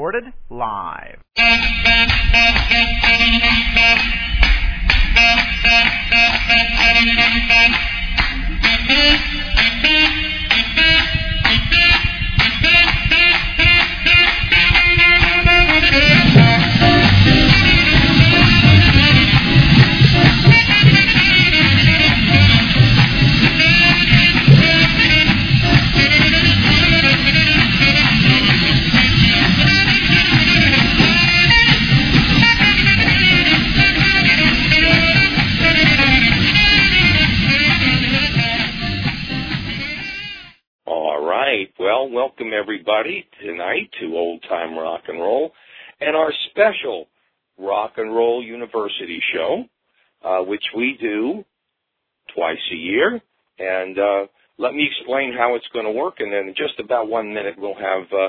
recorded live. welcome everybody tonight to Old Time Rock and Roll and our special Rock and Roll University show, uh, which we do twice a year. And uh, let me explain how it's going to work, and then in just about one minute we'll have uh,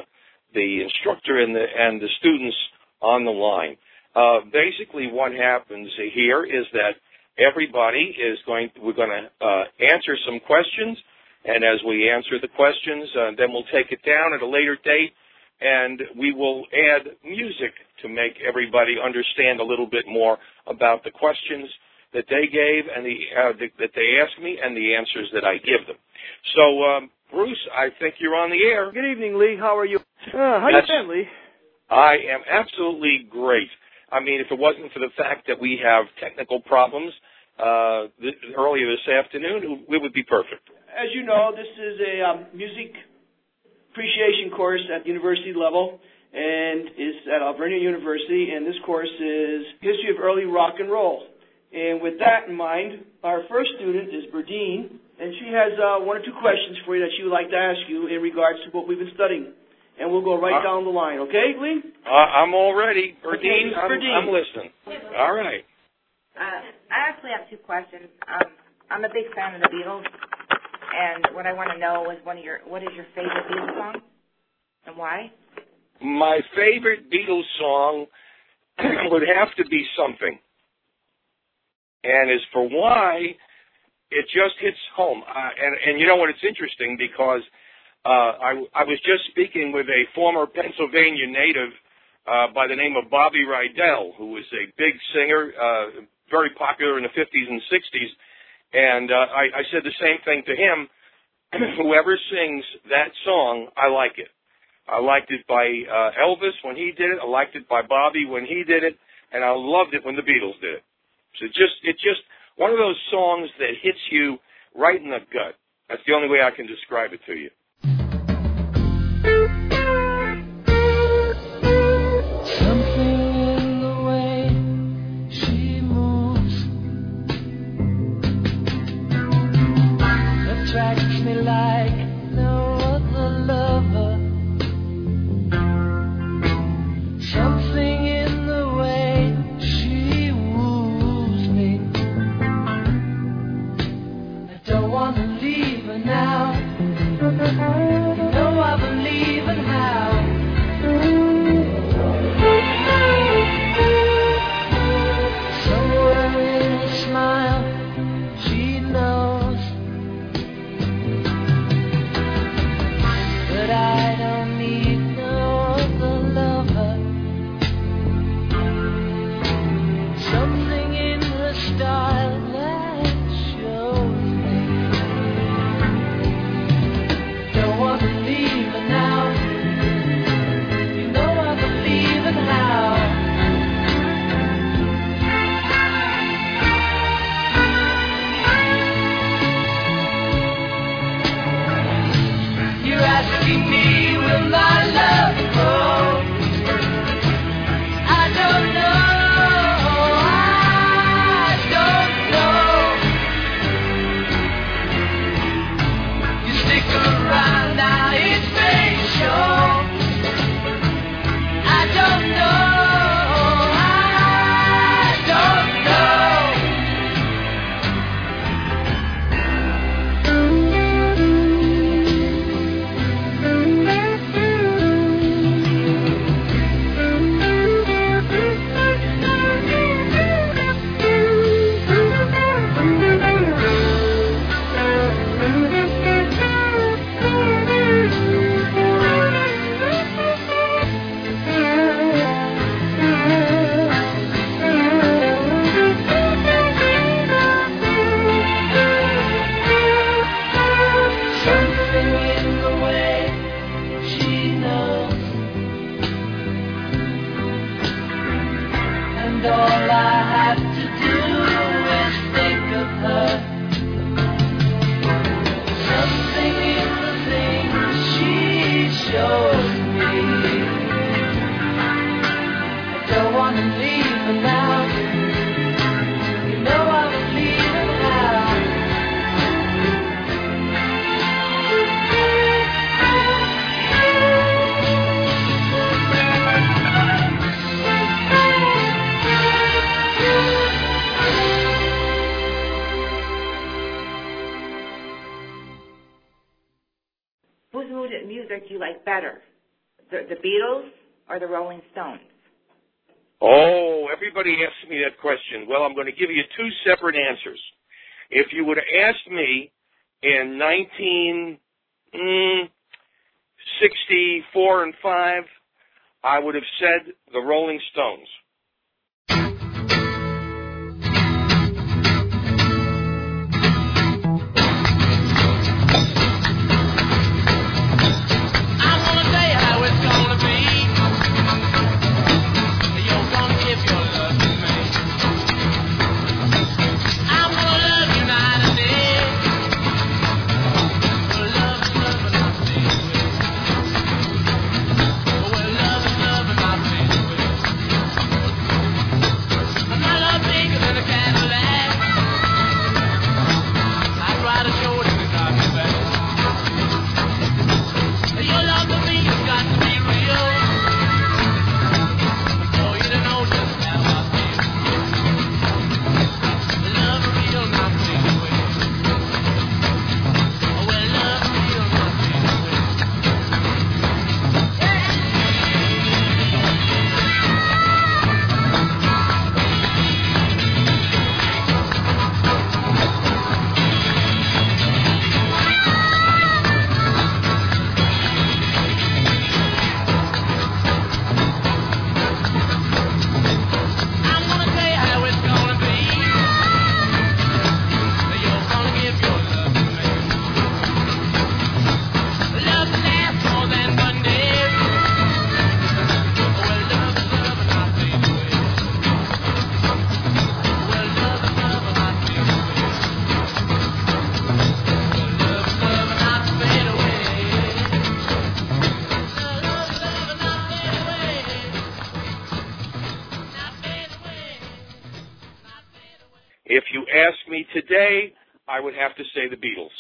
the instructor and the and the students on the line. Uh, basically, what happens here is that everybody is going. We're going to uh, answer some questions. And as we answer the questions, uh, then we'll take it down at a later date and we will add music to make everybody understand a little bit more about the questions that they gave and the, uh, the that they asked me and the answers that I give them. So, um, Bruce, I think you're on the air. Good evening, Lee. How are you? Uh, how you been, Lee? I am absolutely great. I mean, if it wasn't for the fact that we have technical problems uh, th- earlier this afternoon, it would be perfect. As you know, this is a um, music appreciation course at the university level, and is at Alvernia University. And this course is history of early rock and roll. And with that in mind, our first student is Berdine, and she has uh, one or two questions for you that she would like to ask you in regards to what we've been studying. And we'll go right Uh, down the line, okay, Lee? Uh, I'm all ready. Berdine, Miss I'm, Berdine. I'm listening. All right. Uh, I actually have two questions. Um, I'm a big fan of the Beatles, and what I want to know is one of your what is your favorite Beatles song, and why? My favorite Beatles song would have to be something. And as for why, it just hits home. Uh, and, and you know what? It's interesting because uh, I, I was just speaking with a former Pennsylvania native uh, by the name of Bobby Rydell, who was a big singer, uh, very popular in the 50s and 60s. And uh, I, I said the same thing to him. Whoever sings that song, I like it. I liked it by uh, Elvis when he did it. I liked it by Bobby when he did it, and I loved it when the Beatles did it. So just it's just one of those songs that hits you right in the gut. That's the only way I can describe it to you. The Beatles or the Rolling Stones? Oh, everybody asks me that question. Well, I'm going to give you two separate answers. If you would have asked me in 1964 mm, and 5, I would have said the Rolling Stones. Today, I would have to say the Beatles.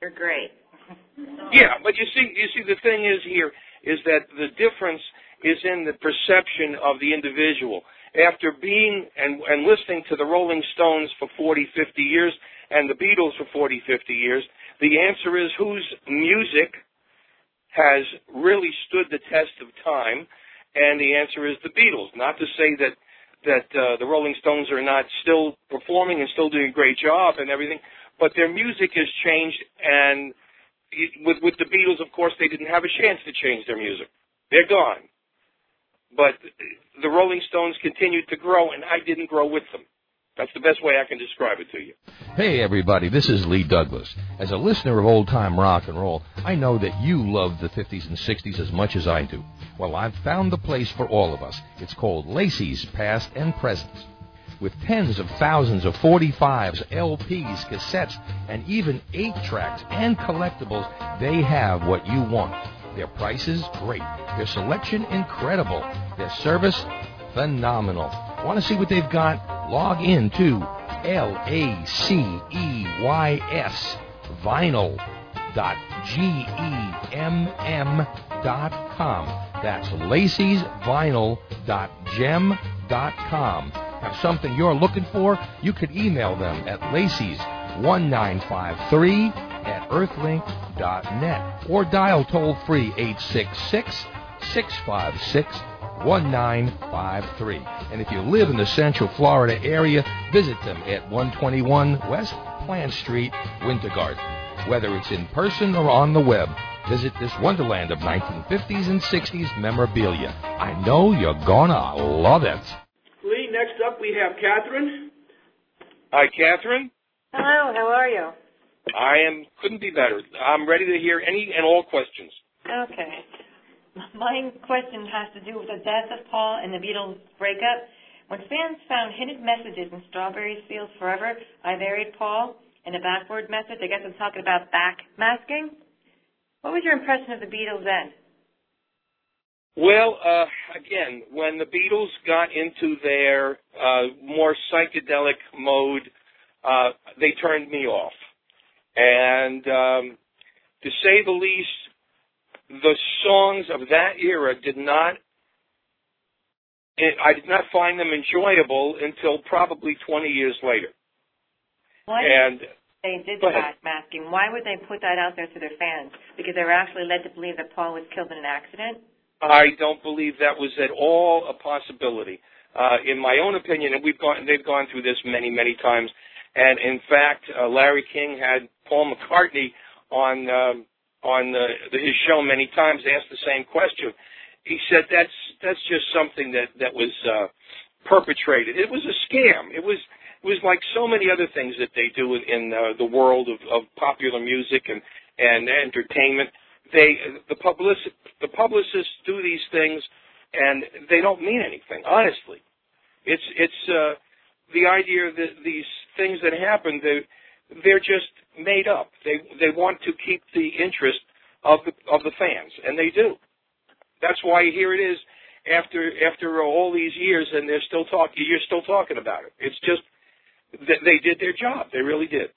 You're great. Yeah, but you see, you see, the thing is here is that the difference is in the perception of the individual. After being and, and listening to the Rolling Stones for 40, 50 years and the Beatles for 40, 50 years, the answer is whose music has really stood the test of time, and the answer is the Beatles. Not to say that that uh, the Rolling Stones are not still performing and still doing a great job and everything, but their music has changed and it- with with the Beatles, of course, they didn't have a chance to change their music. They're gone. But the Rolling Stones continued to grow, and I didn't grow with them. That's the best way I can describe it to you. Hey everybody, this is Lee Douglas. As a listener of old time rock and roll, I know that you love the 50s and 60s as much as I do. Well, I've found the place for all of us. It's called Lacey's Past and Present. With tens of thousands of 45s, LPs, cassettes, and even 8 tracks and collectibles, they have what you want. Their prices, great. Their selection, incredible. Their service, phenomenal. Want to see what they've got? Log in to L A That's Lacey's vinyl dot gem com. Have something you're looking for? You could email them at Lacey's 1953 at earthlink.net or dial toll free 866 656 1953. And if you live in the Central Florida area, visit them at 121 West Plant Street, Winter Garden. Whether it's in person or on the web, visit this wonderland of 1950s and 60s memorabilia. I know you're gonna love it. Lee, next up we have Catherine. Hi, Catherine. Hello, how are you? I am couldn't be better. I'm ready to hear any and all questions. Okay. My question has to do with the death of Paul and the Beatles breakup. When fans found hidden messages in Strawberry Fields Forever, I buried Paul, in a backward message, I guess I'm talking about backmasking. What was your impression of the Beatles then? Well, uh, again, when the Beatles got into their uh, more psychedelic mode, uh, they turned me off. And um, to say the least, the songs of that era did not. It, I did not find them enjoyable until probably 20 years later. Why? And they did the ahead. backmasking, why would they put that out there to their fans? Because they were actually led to believe that Paul was killed in an accident? I don't believe that was at all a possibility. Uh, in my own opinion, and we've gone, they've gone through this many, many times. And in fact, uh, Larry King had Paul McCartney on um, on the, the, his show many times, asked the same question. He said that's that's just something that that was uh, perpetrated. It was a scam. It was it was like so many other things that they do in, in uh, the world of, of popular music and and entertainment. They the public the publicists do these things and they don't mean anything. Honestly, it's it's uh, the idea that these things that happen they they're just made up. They they want to keep the interest of the of the fans, and they do. That's why here it is after after all these years, and they're still talking. You're still talking about it. It's just they did their job. They really did.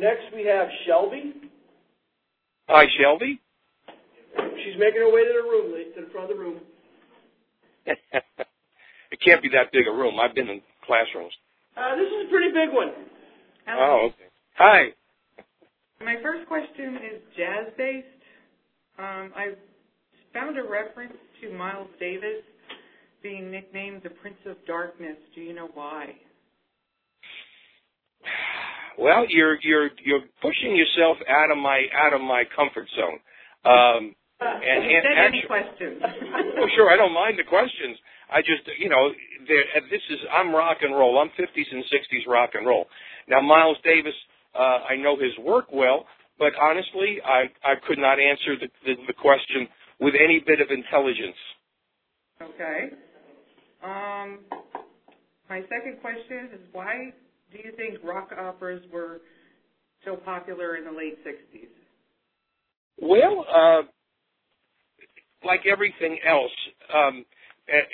Next we have Shelby. Hi, Shelby. She's making her way to the room, to the front of the room. it can't be that big a room. I've been in classrooms. Uh, this is a pretty big one. Oh, okay. Hi. My first question is jazz based. Um, I found a reference to Miles Davis being nicknamed the Prince of Darkness. Do you know why? Well, you're you're you're pushing yourself out of my out of my comfort zone. Um, and, and any questions. oh, sure, I don't mind the questions. I just, you know, there, this is I'm rock and roll. I'm 50s and 60s rock and roll. Now, Miles Davis, uh, I know his work well, but honestly, I I could not answer the the, the question with any bit of intelligence. Okay. Um, my second question is why do you think rock operas were so popular in the late 60s? Well, uh, like everything else, um,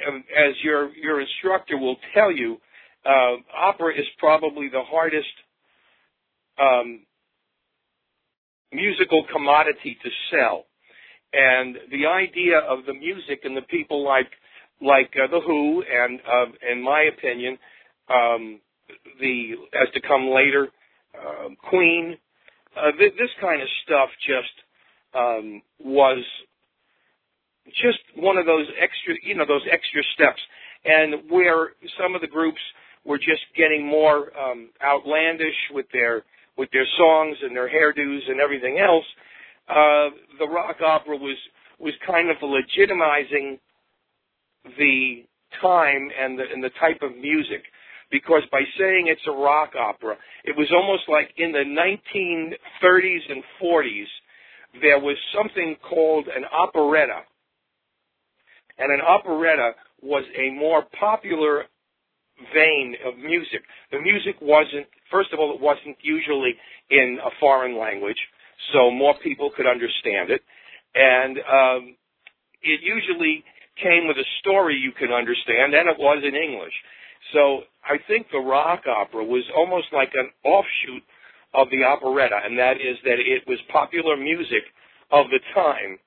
um, as your your instructor will tell you, uh, opera is probably the hardest um, musical commodity to sell, and the idea of the music and the people like like uh, the Who and, uh, in my opinion, um, the as to come later, uh, Queen, uh, th- this kind of stuff just um, was just one of those extra, you know, those extra steps. And where some of the groups were just getting more um, outlandish with their with their songs and their hairdos and everything else, uh, the rock opera was was kind of legitimizing the time and the and the type of music because by saying it's a rock opera, it was almost like in the 1930s and 40s there was something called an operetta. And an operetta was a more popular vein of music. The music wasn't, first of all, it wasn't usually in a foreign language, so more people could understand it. And um, it usually came with a story you could understand, and it was in English. So I think the rock opera was almost like an offshoot of the operetta, and that is that it was popular music of the time,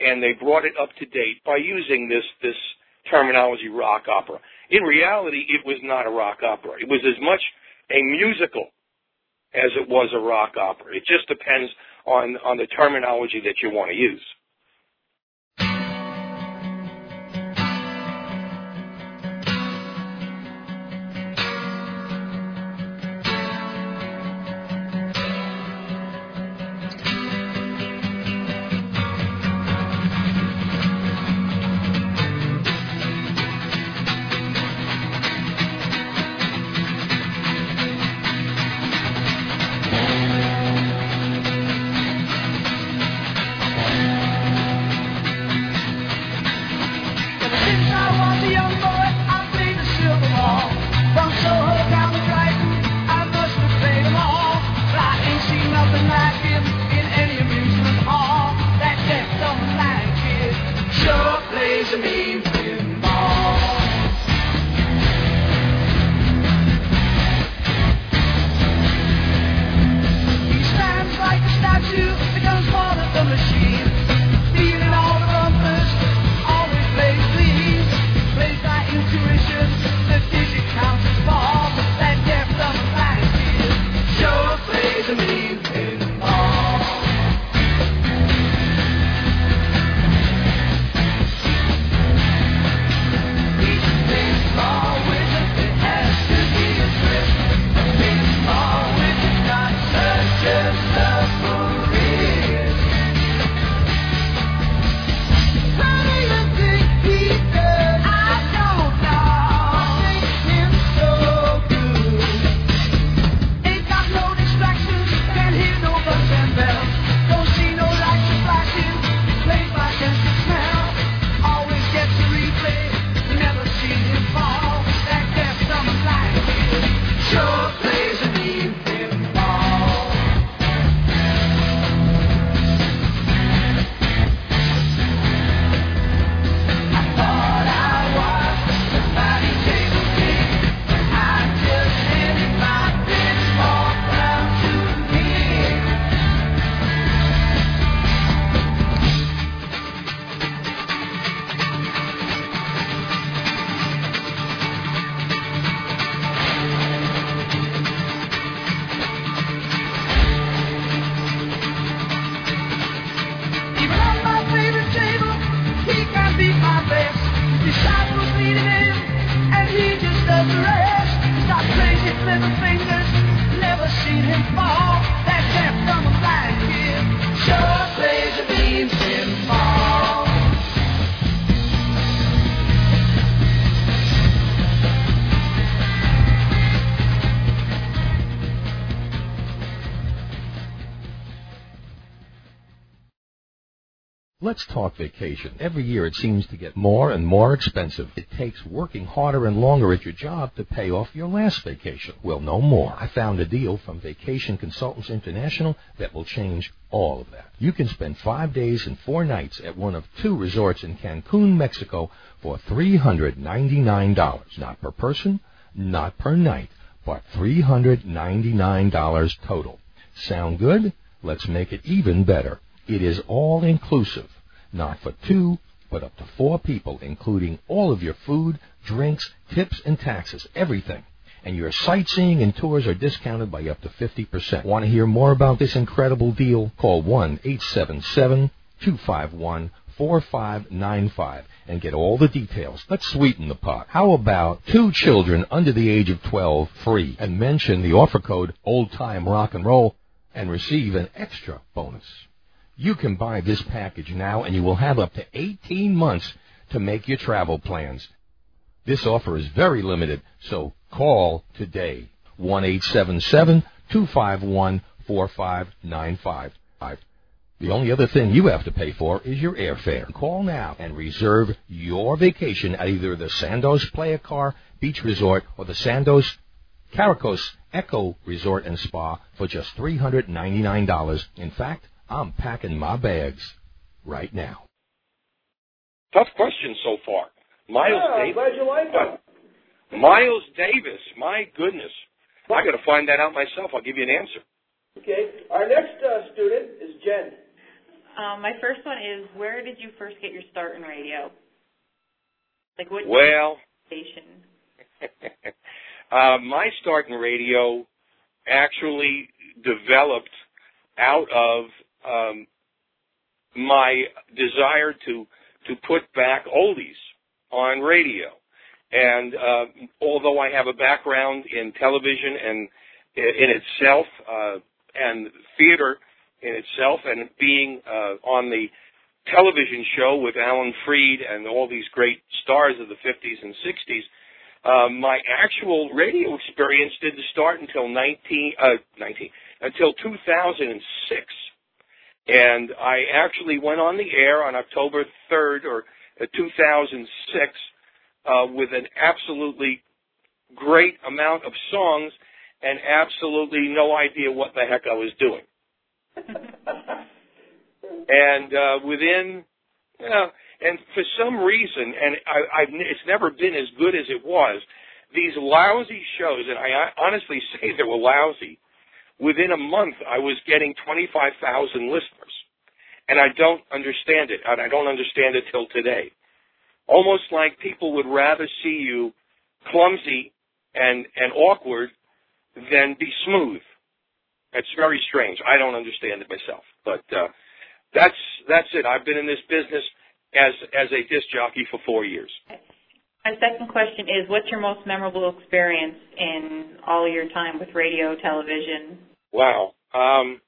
and they brought it up to date by using this this terminology, rock opera. In reality, it was not a rock opera. It was as much a musical as it was a rock opera. It just depends on on the terminology that you want to use. Vacation. Every year it seems to get more and more expensive. It takes working harder and longer at your job to pay off your last vacation. Well, no more. I found a deal from Vacation Consultants International that will change all of that. You can spend five days and four nights at one of two resorts in Cancun, Mexico for $399. Not per person, not per night, but $399 total. Sound good? Let's make it even better. It is all inclusive, not for two, but up to four people, including all of your food, drinks, tips, and taxes, everything. And your sightseeing and tours are discounted by up to 50%. Want to hear more about this incredible deal? Call 1-877-251-4595 and get all the details. Let's sweeten the pot. How about two children under the age of 12 free and mention the offer code Old Time Rock and Roll and receive an extra bonus. You can buy this package now and you will have up to 18 months to make your travel plans. This offer is very limited, so call today. 1-877-251-4595. The only other thing you have to pay for is your airfare. Call now and reserve your vacation at either the Sandos Playacar Beach Resort or the Sandos Caracol Eco Resort and Spa for just $399. In fact, I'm packing my bags right now. Tough question so far. Miles yeah, I'm Davis. glad you like them. Miles Davis. My goodness. I got to find that out myself. I'll give you an answer. Okay. Our next uh, student is Jen. Um, my first one is where did you first get your start in radio? Like what Well, station? uh, my start in radio actually developed out of um, my desire to to put back oldies on radio. And uh, although I have a background in television and in itself uh, and theater in itself, and being uh, on the television show with Alan Freed and all these great stars of the 50s and 60s, uh, my actual radio experience didn't start until 19, uh, 19 until 2006. And I actually went on the air on October 3rd or uh, 2006 uh, with an absolutely great amount of songs and absolutely no idea what the heck I was doing. and uh, within, you know, and for some reason, and I, I've, it's never been as good as it was. These lousy shows, and I honestly say they were lousy. Within a month, I was getting 25,000 listeners, and I don't understand it, and I don't understand it till today. Almost like people would rather see you clumsy and and awkward than be smooth. It's very strange. I don't understand it myself, but uh, that's that's it. I've been in this business as as a disc jockey for four years. My second question is what's your most memorable experience in all your time with radio, television? Wow, um,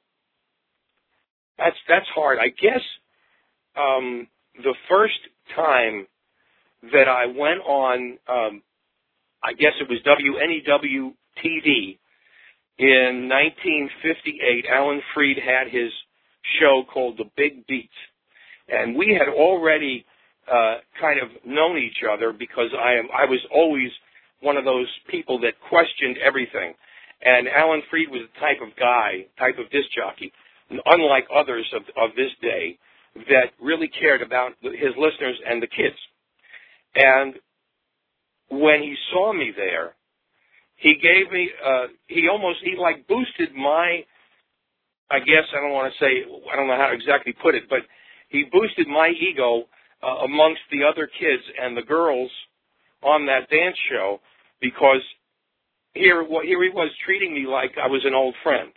that's that's hard. I guess um, the first time that I went on, um, I guess it was WNEW TV in 1958. Alan Freed had his show called The Big Beat, and we had already uh, kind of known each other because I am I was always one of those people that questioned everything, and Alan Freed was the type of guy, type of disc jockey, unlike others of of this day, that really cared about his listeners and the kids. And when he saw me there, he gave me, uh, he almost, he like boosted my, I guess, I don't want to say, I don't know how to exactly put it, but he boosted my ego uh, amongst the other kids and the girls on that dance show because here, here he was treating me like I was an old friend.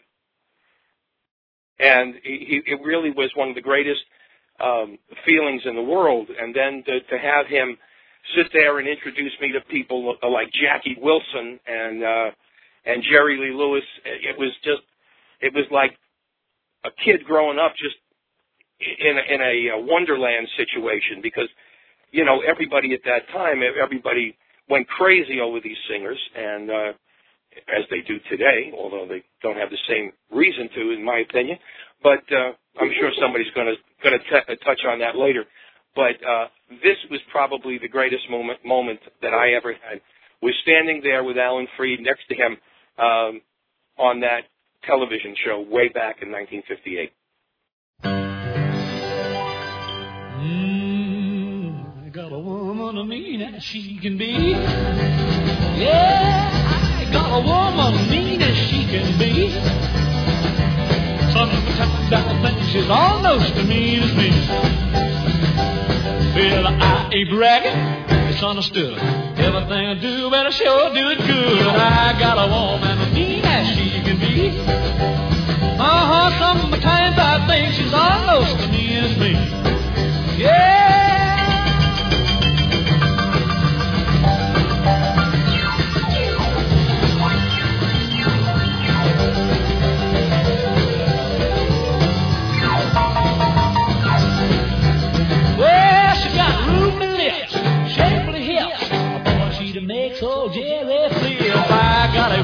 And he, it really was one of the greatest um, feelings in the world. And then to, to have him sit there and introduce me to people like Jackie Wilson and uh, and Jerry Lee Lewis. It was just it was like a kid growing up just in a, in a wonderland situation because you know everybody at that time everybody went crazy over these singers and uh, as they do today, although they don't have the same reason to, in my opinion. But uh, I'm sure somebody's going to going to touch on that later. But uh, this was probably the greatest moment moment that I ever had. Was standing there with Alan Freed next to him um, on that television show way back in 1958. Woman mean as she can be. Yeah, I got a woman mean as she can be. Sometimes I think she's almost as mean as me. Well, I ain't bragging, it's understood. Everything I do, better sure do it good. I got a woman mean as she can be. Uh-huh, sometimes I think she's almost as mean as me. Yeah. She makes old Jerry flip. I got a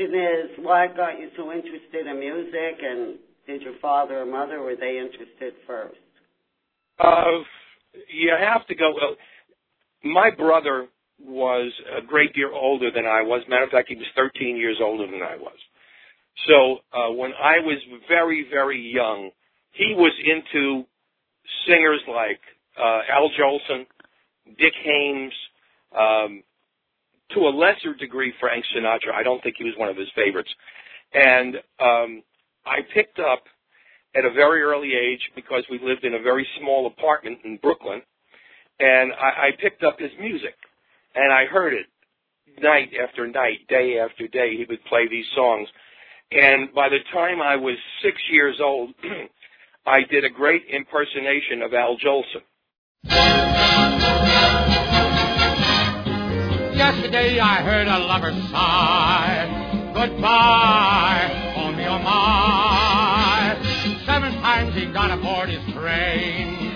question is, what got you so interested in music, and did your father or mother, were they interested first? Uh, you have to go. Well, my brother was a great deal older than I was. Matter of fact, he was 13 years older than I was. So uh, when I was very, very young, he was into singers like uh, Al Jolson, Dick Haymes, um, to a lesser degree Frank Sinatra. I don't think he was one of his favorites. And um, I picked up at a very early age because we lived in a very small apartment in Brooklyn, and I, I picked up his music, and I heard it night after night, day after day. He would play these songs, and by the time I was six years old, I did a great impersonation of Al Jolson. Yesterday I heard a lover sigh, goodbye, on your mind. Seven times he got aboard his train,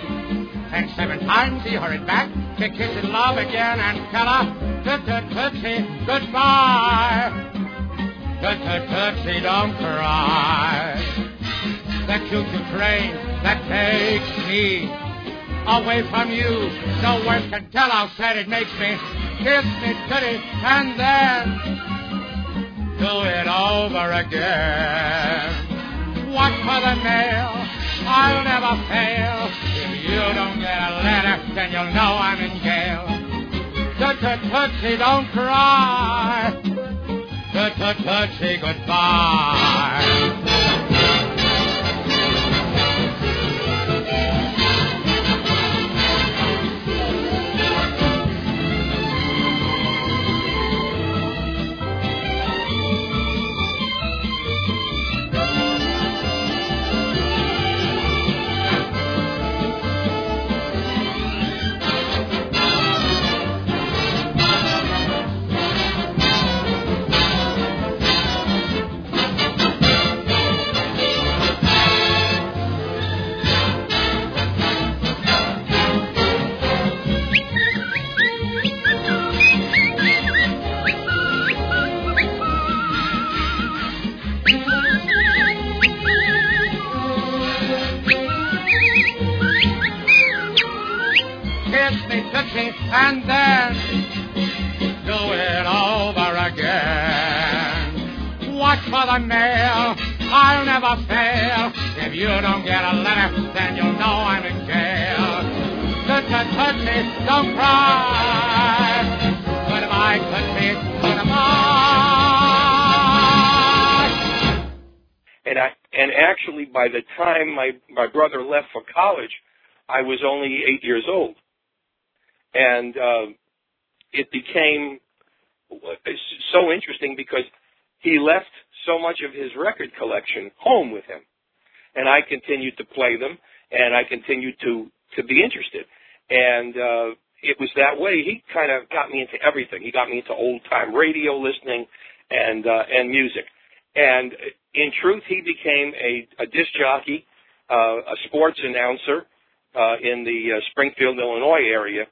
and seven times he hurried back to kiss his love again and tell her, tootsie, goodbye. Tootsie, don't cry. The choo-choo train that takes me away from you. No words can tell how sad it makes me. Kiss me, kitty, and then do it over again. Watch for the mail, I'll never fail. If you don't get a letter, then you'll know I'm in jail. Tootsie, don't cry. Tootsie, goodbye. And then do it over again. Watch for the mail, I'll never fail. If you don't get a letter, then you'll know I'm in jail. Touch, touch, touch me, don't cry. Goodbye, touch me, goodbye. And I and actually by the time my my brother left for college, I was only eight years old, and uh, it became so interesting because he left so much of his record collection home with him, and I continued to play them, and I continued to to be interested, and uh, it was that way. He kind of got me into everything. He got me into old time radio listening and uh, and music, and in truth, he became a, a disc jockey, uh, a sports announcer uh, in the uh, Springfield, Illinois area.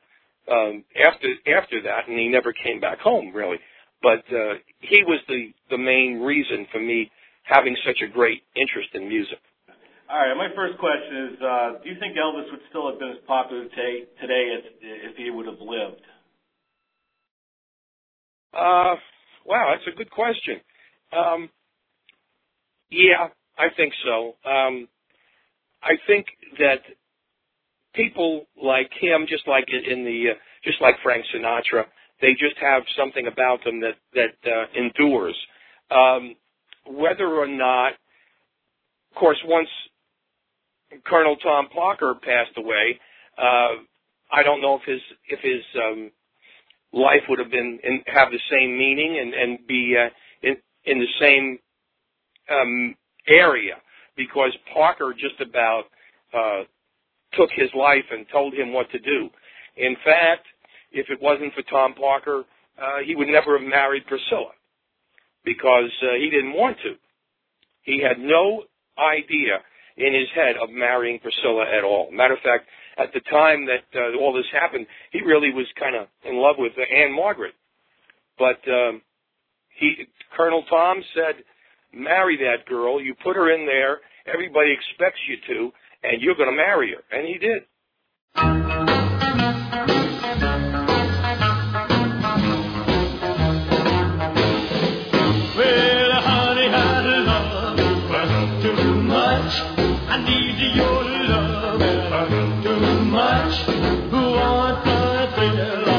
Um, after after that, and he never came back home really. But uh, he was the the main reason for me having such a great interest in music. All right, my first question is: uh, Do you think Elvis would still have been as popular today, today as, if he would have lived? Uh, wow, that's a good question. Um, yeah, I think so. Um, I think that people like him, just like in the, uh, just like Frank Sinatra, they just have something about them that that uh, endures. Um, whether or not, of course, once Colonel Tom Parker passed away, uh, I don't know if his if his um, life would have been in, have the same meaning and and be uh, in in the same um, area because Parker just about uh, took his life and told him what to do. In fact, if it wasn't for Tom Parker, uh, he would never have married Priscilla because uh, he didn't want to. He had no idea in his head of marrying Priscilla at all. Matter of fact, at the time that uh, all this happened, he really was kind of in love with uh, Ann-Margret. But um, he, Colonel Tom said, marry that girl. You put her in there. Everybody expects you to, and you're going to marry her. And he did. Well, honey, I love you too much. I need your love too much. Want the thrill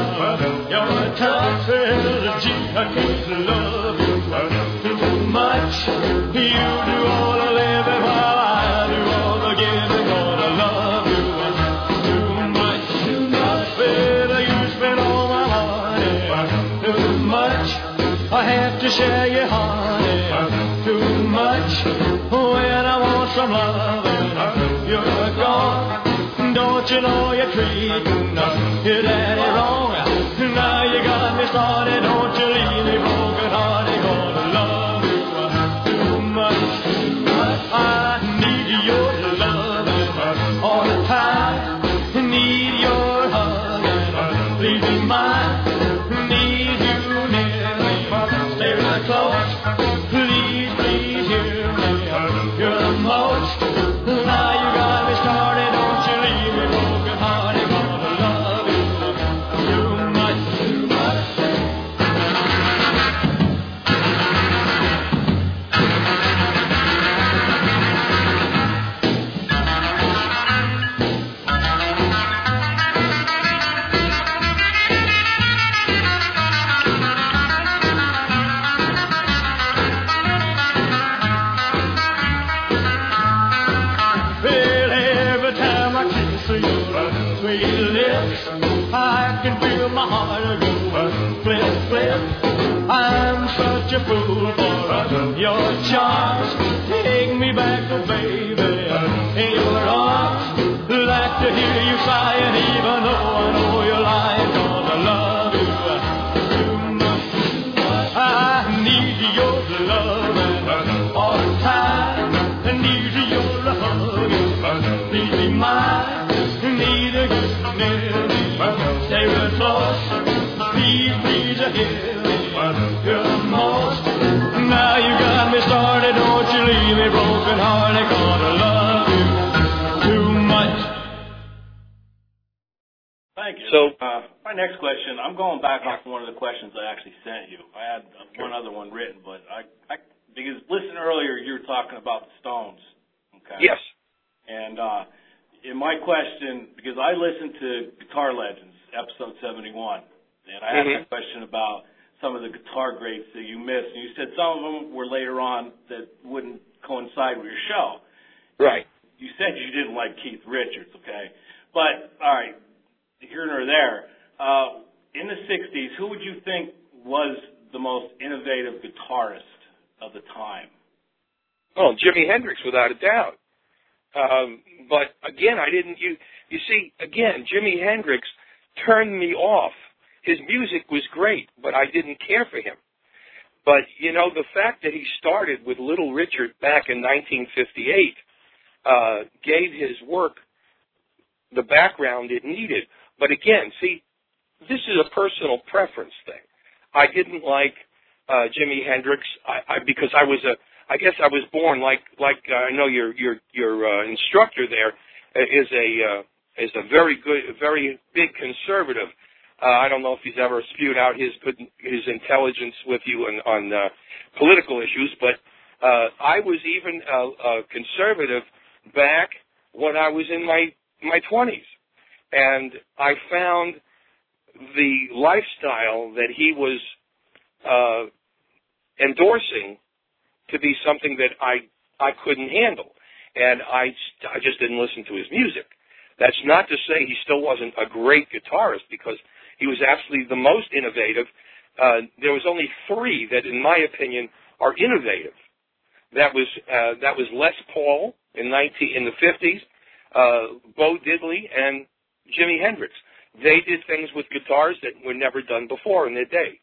your touch, I can't love you too much. You treating for your charms. Take me back, oh baby, in your arms. Like to hear you sighing, even though you leave me broken hearted. Gonna love you too much. Thank you. So- uh, my next question, I'm going back off one of the questions I actually sent you. I had uh, one other one written, but I, I because listen earlier you were talking about the Stones. Okay. Yes. And uh, in my question, because I listened to Guitar Legends episode 71, and I asked Mhm. a question about some of the guitar greats that you missed, and you said some of them were later on that wouldn't coincide with your show. Right. You said you didn't like Keith Richards, okay? But all right, here nor there. Uh, in the '60s, who would you think was the most innovative guitarist of the time? Oh, Jimi Hendrix, without a doubt. Um, but again, I didn't. You you see, again, Jimi Hendrix turned me off. His music was great, but I didn't care for him. But you know, the fact that he started with Little Richard back in 1958 uh, gave his work the background it needed. But again, see, this is a personal preference thing. I didn't like uh, Jimi Hendrix I, I, because I was a I guess I was born like like uh, I know your your your uh, instructor there uh, a uh, is a very good very big conservative. Uh, I don't know if he's ever spewed out his his intelligence with you on on uh, political issues, but uh, I was even a, a conservative back when I was in my my twenties, and I found the lifestyle that he was uh, endorsing to be something that I I couldn't handle, and I I just didn't listen to his music. That's not to say he still wasn't a great guitarist because he was absolutely the most innovative. Uh, there was only three that, in my opinion, are innovative. That was uh, that was Les Paul in 19 in the 50s, uh, Bo Diddley, and Jimi Hendrix. They did things with guitars that were never done before in their day.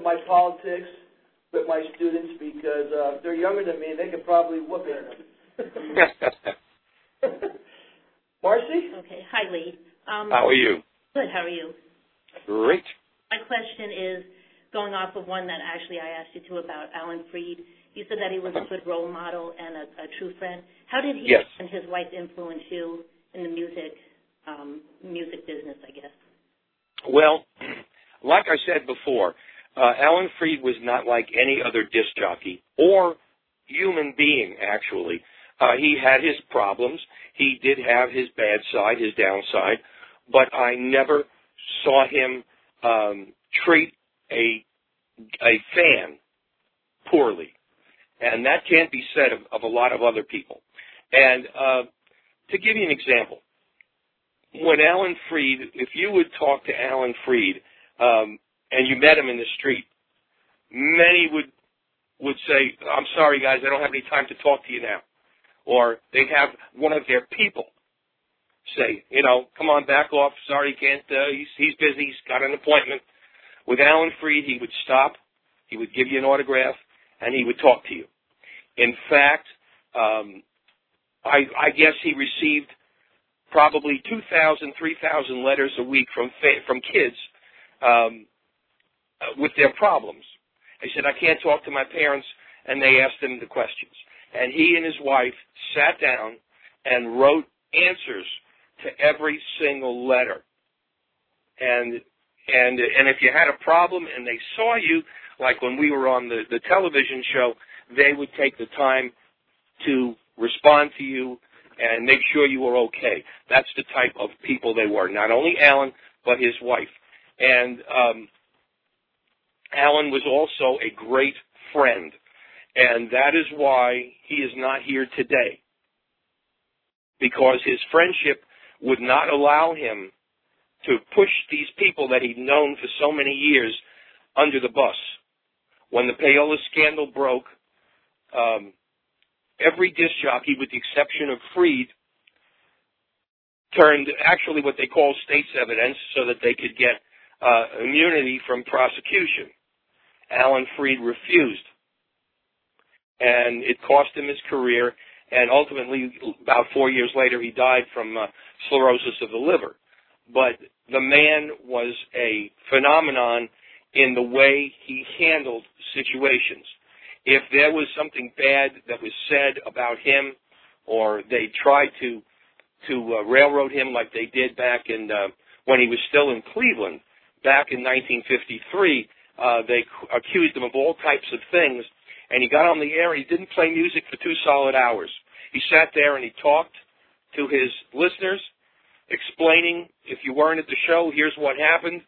Into my politics with my students because uh, they're younger than me and they could probably whoop it. Marcy? Okay. Hi, Lee. Um, How are you? Good. How are you? Great. My question is going off of one that actually I asked you to about Alan Freed. You said that he was a good role model and a, a true friend. How did he Yes. and his wife influence you in the music um, music business? I guess. Well, like I said before, uh, Alan Freed was not like any other disc jockey or human being, actually. Uh, he had his problems. He did have his bad side, his downside, but I never saw him um, treat a a fan poorly, and that can't be said of, of a lot of other people. And uh, to give you an example, when Alan Freed, if you would talk to Alan Freed um, and you met him in the street, many would would say, "I'm sorry, guys, I don't have any time to talk to you now," or they'd have one of their people say, "You know, come on, back off. Sorry, can't. Uh, he's he's busy. He's got an appointment." With Alan Freed, he would stop, he would give you an autograph, and he would talk to you. In fact, um, I, I guess he received probably 2,000, 3,000 letters a week from fa- from kids um, uh, with their problems. He said, I can't talk to my parents, and they asked him the questions. And he and his wife sat down and wrote answers to every single letter. And and and if you had a problem and they saw you, like when we were on the, the television show, they would take the time to respond to you and make sure you were okay. That's the type of people they were. Not only Alan, but his wife. And um, Alan was also a great friend. And that is why he is not here today. Because his friendship would not allow him to push these people that he'd known for so many years under the bus. When the payola scandal broke, um, every disc jockey, with the exception of Freed, turned actually what they call state's evidence so that they could get uh, immunity from prosecution. Alan Freed refused. And it cost him his career, and ultimately, about four years later, he died from uh, cirrhosis of the liver. But the man was a phenomenon in the way he handled situations. If there was something bad that was said about him, or they tried to to uh, railroad him like they did back in uh, when he was still in Cleveland, back in 1953, uh, they accused him of all types of things, and he got on the air. and He didn't play music for two solid hours. He sat there and he talked to his listeners, explaining if you weren't at the show, here's what happened,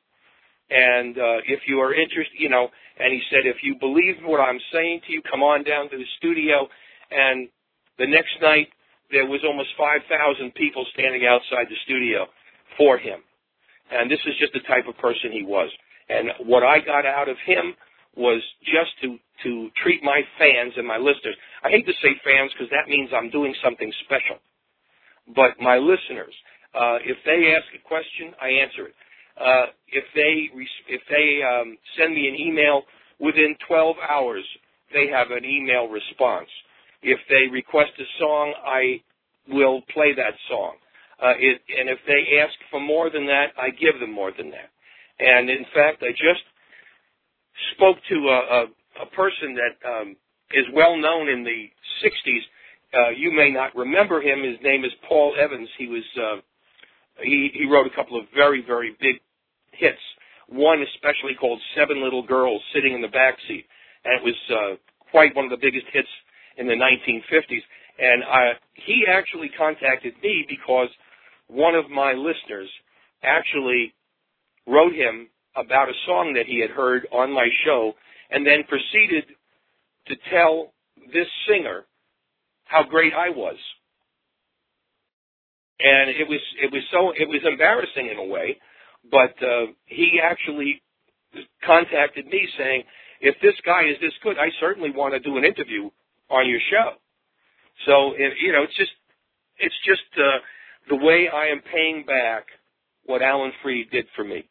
and uh, if you are interested, you know. And he said, if you believe what I'm saying to you, come on down to the studio. And the next night, there was almost 5,000 people standing outside the studio for him. And this is just the type of person he was. And what I got out of him was just to to treat my fans and my listeners. I hate to say fans because that means I'm doing something special. But my listeners, uh, if they ask a question, I answer it. Uh, if they if they um, send me an email within 12 hours, they have an email response. If they request a song, I will play that song. Uh, it, and if they ask for more than that, I give them more than that. And in fact, I just spoke to a, a, a person that um, is well known in the 60s. Uh, you may not remember him. His name is Paul Evans. He was uh, he, he wrote a couple of very very big hits. One especially called Seven Little Girls Sitting in the Back Seat, and it was uh, quite one of the biggest hits in the 1950s. And I, he actually contacted me because one of my listeners actually wrote him about a song that he had heard on my show and then proceeded to tell this singer how great I was. And it was it was so it was embarrassing in a way, but uh, he actually contacted me saying, "If this guy is this good, I certainly want to do an interview on your show." So it, you know, it's just it's just uh, the way I am paying back what Alan Freed did for me.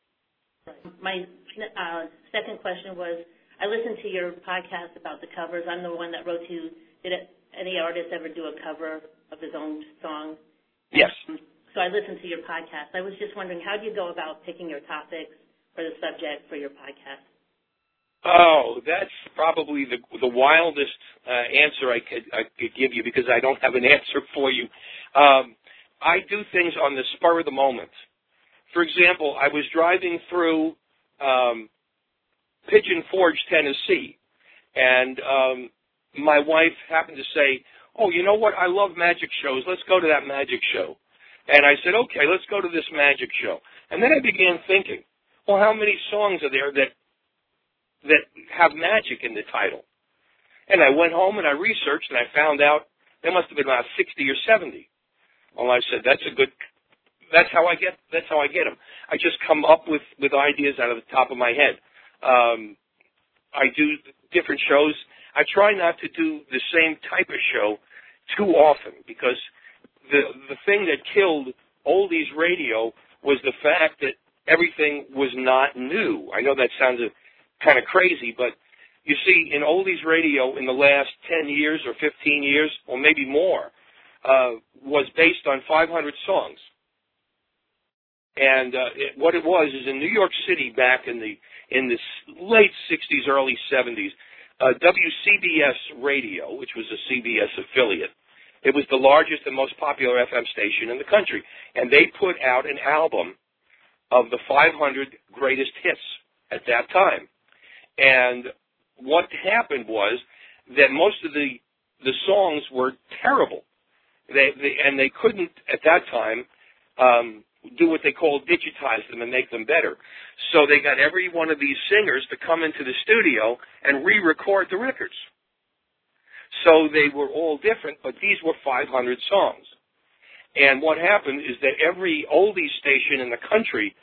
My uh, second question was, I listened to your podcast about the covers. I'm the one that wrote you, did it, any artist ever do a cover of his own song. Yes. So I listened to your podcast. I was just wondering, how do you go about picking your topics for the subject for your podcast? Oh, that's probably the the wildest uh, answer I could I could give you because I don't have an answer for you. Um, I do things on the spur of the moment. For example, I was driving through um, Pigeon Forge, Tennessee, and um, my wife happened to say, "Oh, you know what? I love magic shows. Let's go to that magic show." And I said, "Okay, let's go to this magic show." And then I began thinking, "Well, how many songs are there that that have magic in the title. And I went home and I researched and I found out there must have been about 60 or 70. Well, I said, that's a good, that's how I get, that's how I get them. I just come up with, with ideas out of the top of my head. Um, I do different shows. I try not to do the same type of show too often because the, the thing that killed oldies radio was the fact that everything was not new. I know that sounds kind of crazy, but you see, in oldies radio in the last 10 years or 15 years, or maybe more, uh, was based on 500 songs. And uh, it, what it was is in New York City back in the in the late 60s, early 70s, uh, WCBS Radio, which was a CBS affiliate, it was the largest and most popular FM station in the country, and they put out an album of the 500 greatest hits at that time. And what happened was that most of the the songs were terrible. They, they and they couldn't at that time um, do what they call digitize them and make them better. So they got every one of these singers to come into the studio and re-record the records. So they were all different, but these were 500 songs. And what happened is that every oldies station in the country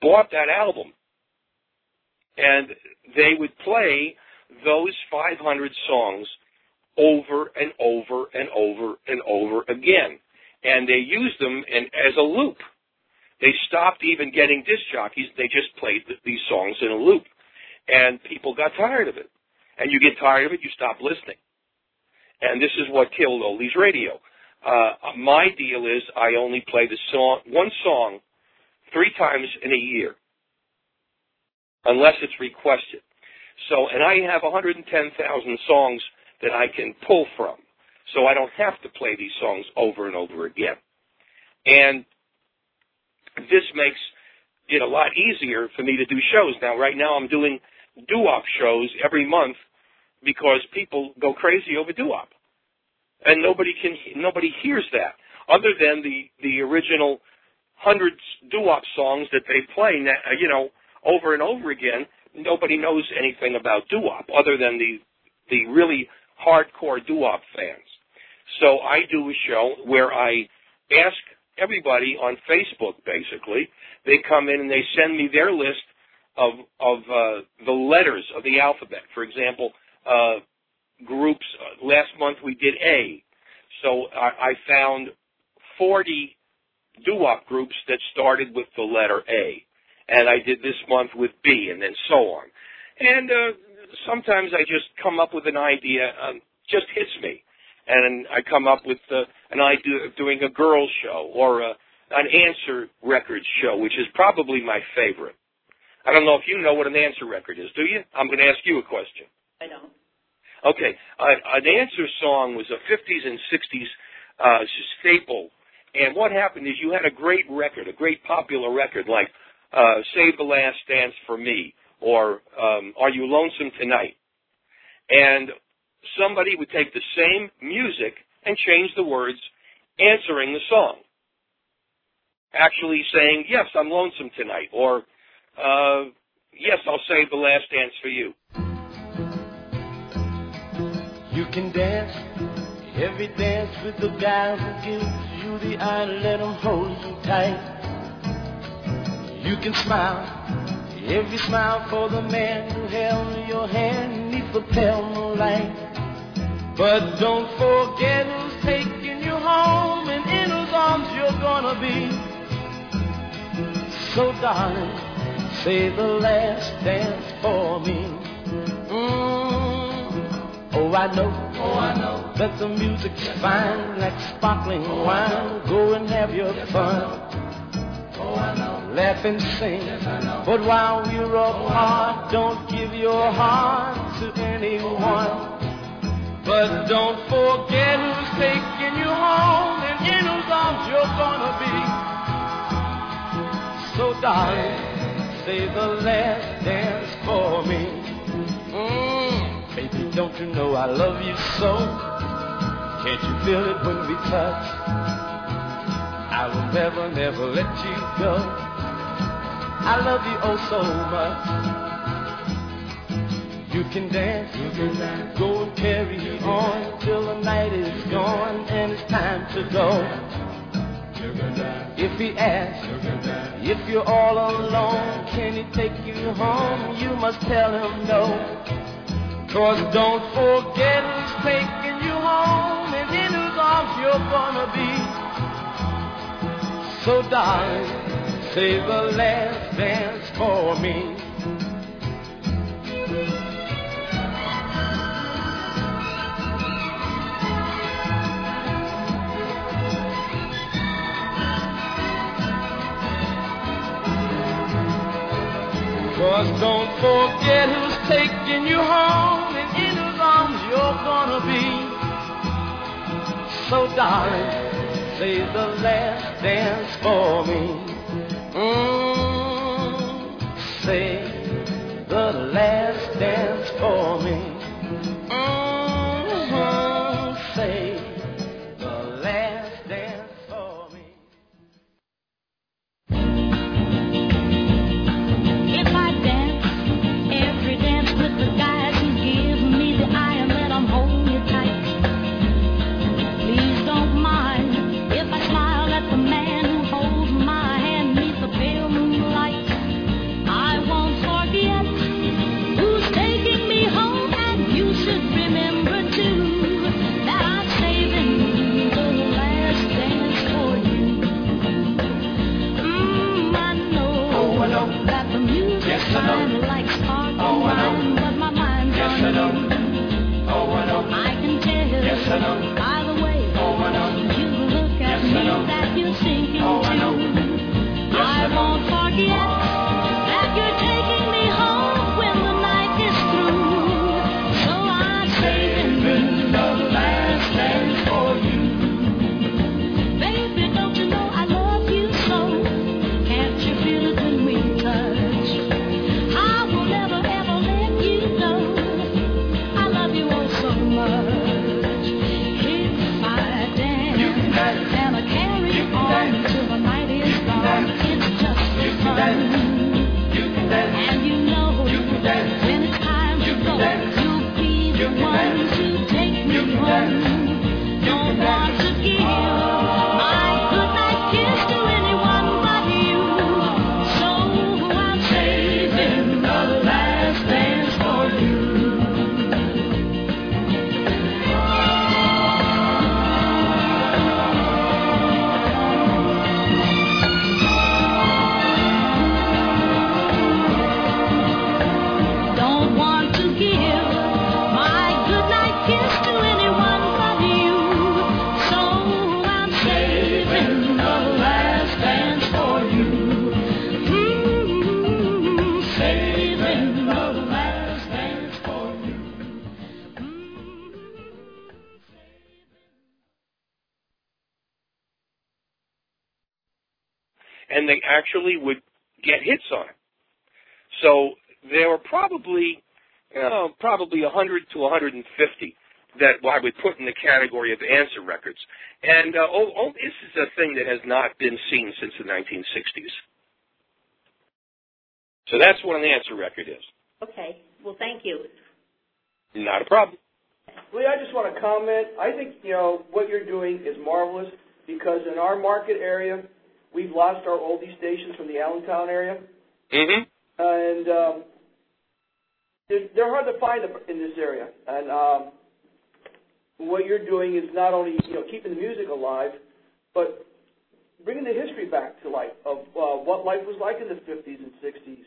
bought that album and they would play those 500 songs over and over and over and over again. And they used them in, as a loop. They stopped even getting disc jockeys. They just played th- these songs in a loop. And people got tired of it. And you get tired of it, you stop listening. And this is what killed oldies radio. Uh, my deal is I only play the song, one song, three times in a year unless it's requested. So, and I have 110,000 songs that I can pull from. So I don't have to play these songs over and over again. And this makes it a lot easier for me to do shows. Now, right now I'm doing doo-wop shows every month because people go crazy over doo-wop. And nobody can, nobody hears that other than the, the original hundreds doo-wop songs that they play, you know, over and over again, nobody knows anything about doo-wop other than the the really hardcore doo-wop fans. So I do a show where I ask everybody on Facebook, basically, they come in and they send me their list of of uh, the letters of the alphabet. For example, uh, groups. Uh, last month we did A, so I, I found 40 doo-wop groups that started with the letter A and I did this month with B, and then so on. And uh, sometimes I just come up with an idea, um, just hits me, and I come up with uh, an idea of doing a girls show or a, an answer record show, which is probably my favorite. I don't know if you know what an answer record is, do you? I'm going to ask you a question. I don't. Okay, uh, an answer song was a 50s and 60s uh, staple, and what happened is you had a great record, a great popular record like uh, Save the Last Dance for Me or um, Are You Lonesome Tonight? And somebody would take the same music and change the words answering the song. Actually saying, yes, I'm lonesome tonight, or uh, yes, I'll save the last dance for you. You can dance every dance with the guy who gives you the eye, let him hold you tight. You can smile, every smile for the man who held your hand neath the pale moonlight. But don't forget who's taking you home and in whose arms you're gonna be. So darling, say the last dance for me. Mm. Oh, Oh, I know, oh, I know that the music's fine like sparkling wine. Go and have your fun. Oh, I know. Laugh and sing. But while we're apart, don't give your heart to anyone. But don't forget who's taking you home and in whose arms you're gonna be. So darling, say the last dance for me. Mm, baby, don't you know I love you so? Can't you feel it when we touch? I will never, never let you go. I love you oh so much. You can dance, you can dance. go and carry on till the night is gone and it's time to go. If he asks, if you're all alone, can he take you home? You must tell him no. Cause don't forget who's taking you home and in whose arms you're gonna be. So darling, say the last dance for me. Cause don't forget who's taking you home and in whose arms you're gonna be. So darling, say the last dance for me. Mm, say the last dance for me. Actually would get hits on it. So there were probably, you know, probably 100 to 150 that I would put in the category of answer records. And uh, oh, oh, this is a thing that has not been seen since the 1960s. So that's what an answer record is. Okay. Well, thank you. Not a problem. Lee, I just want to comment. I think you know what you're doing is marvelous because in our market area, we've lost our oldie stations from the Allentown area, Mm-hmm. and um, they're, they're hard to find in this area. And um, what you're doing is not only you know keeping the music alive, but bringing the history back to life of uh, what life was like in the 50s and 60s,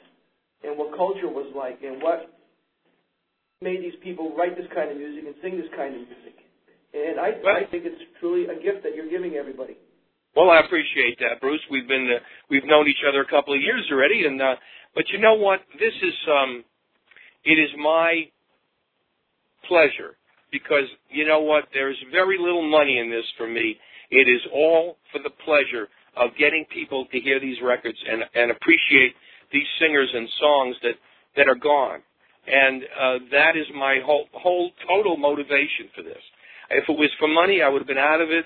and what culture was like, and what made these people write this kind of music and sing this kind of music. And I, I think it's truly a gift that you're giving everybody. Well, I appreciate that, Bruce. We've been uh, we've known each other a couple of years already, and uh, but you know what? This is um, it is my pleasure because you know what? There's very little money in this for me. It is all for the pleasure of getting people to hear these records and and appreciate these singers and songs that that are gone. And uh, that is my whole whole total motivation for this. If it was for money, I would have been out of it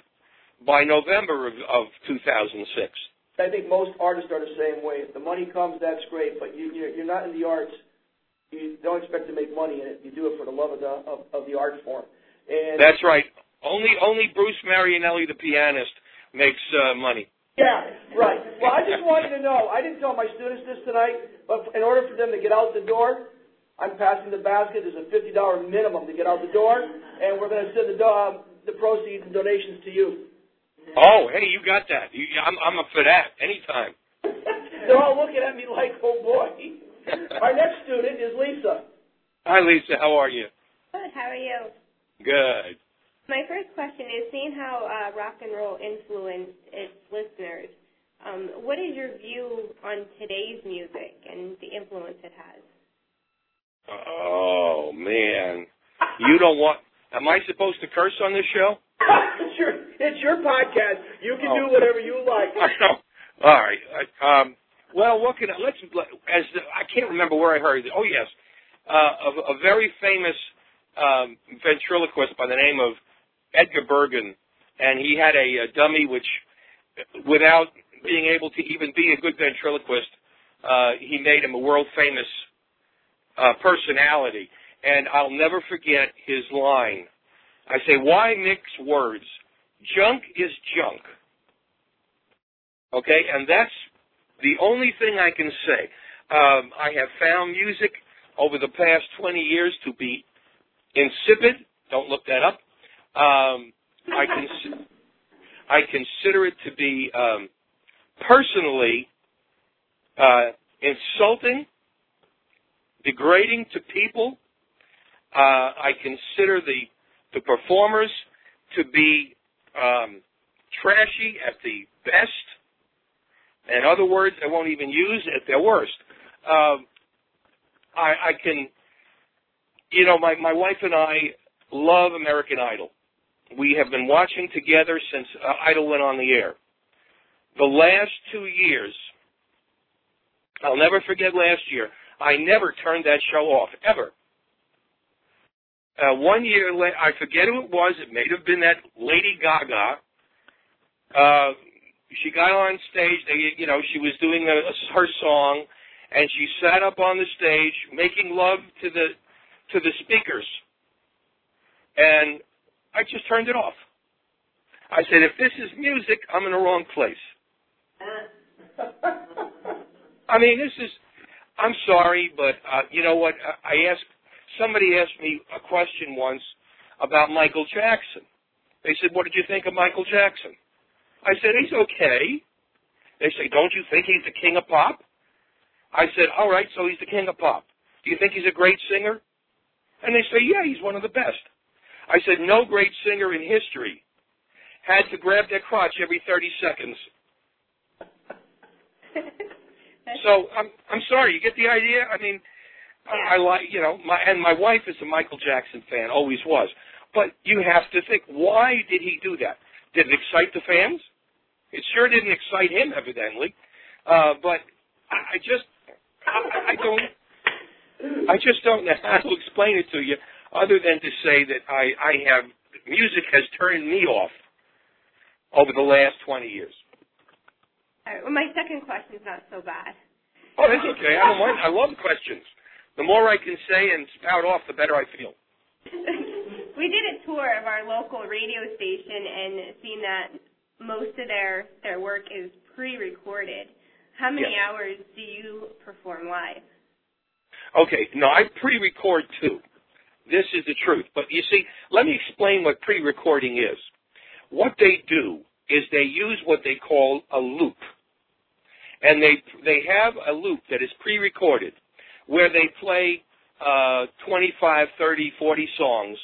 by November of, of 2006. I think most artists are the same way. If the money comes, that's great, but you, you're, you're not in the arts. You don't expect to make money in it. You do it for the love of the of, of the art form. And That's right. Only only Bruce Marianelli, the pianist, makes uh, money. Yeah, right. Well, I just wanted to know, I didn't tell my students this tonight, but in order for them to get out the door, I'm passing the basket. There's a $50 minimum to get out the door, and we're going to send the, do- uh, the proceeds and donations to you. Oh, hey, you got that. You, I'm I'm up for that anytime. They're all looking at me like, oh boy. Our next student is Lisa. Hi, Lisa. How are you? Good. How are you? Good. My first question is, seeing how uh, rock and roll influenced its listeners, um, what is your view on today's music and the influence it has? Oh man, you don't want. Am I supposed to curse on this show? it's your podcast. You can Oh. do whatever you like. I know. All right. Um, well, what can I, let's as the, I can't remember where I heard it. Oh yes, uh, a, a very famous um, ventriloquist by the name of Edgar Bergen, and he had a, a dummy which, without being able to even be a good ventriloquist, uh, he made him a world famous uh, personality. And I'll never forget his line. I say, why mix words? Junk is junk. Okay, and that's the only thing I can say. Um, I have found music over the past 20 years to be insipid. Don't look that up. Um, I, cons- I consider it to be um, personally uh, insulting, degrading to people. Uh, I consider the the performers to be um, trashy at the best. In other words, I won't even use at their worst. Um, I, I can, you know, my my wife and I love American Idol. We have been watching together since uh, Idol went on the air. The last two years, I'll never forget last year. I never turned that show off ever. Uh, one year, la- I forget who it was. It may have been that Lady Gaga. Uh, she got on stage. They, you know, she was doing a, her song, and she sat up on the stage making love to the to the speakers. And I just turned it off. I said, if this is music, I'm in the wrong place. I mean, this is. I'm sorry, but uh, you know what? I I asked somebody asked me a question once about Michael Jackson. They said, "What did you think of Michael Jackson?" I said, "He's okay." They say, "Don't you think he's the king of pop?" I said, "All right, so he's the king of pop. Do you think he's a great singer?" And they say, "Yeah, he's one of the best." I said, "No great singer in history had to grab their crotch every 30 seconds." So I'm I'm sorry. You get the idea? I mean, I, like you know my and my wife is a Michael Jackson fan, always was. But you have to think, why did he do that? Did it excite the fans? It sure didn't excite him, evidently. Uh, but I just I, I don't I just don't know how to explain it to you, other than to say that I I have music has turned me off over the last 20 years. All right, well, my second question is not so bad. Oh, that's okay. I don't mind. I love questions. The more I can say and spout off, the better I feel. we did a tour of our local radio station and seen that most of their their work is pre-recorded. How many Yes. hours do you perform live? Okay, no, I pre-record too. This is the truth. But you see, let me explain what pre-recording is. What they do is they use what they call a loop. And they they have a loop that is pre-recorded where they play uh, 25, 30, 40 songs,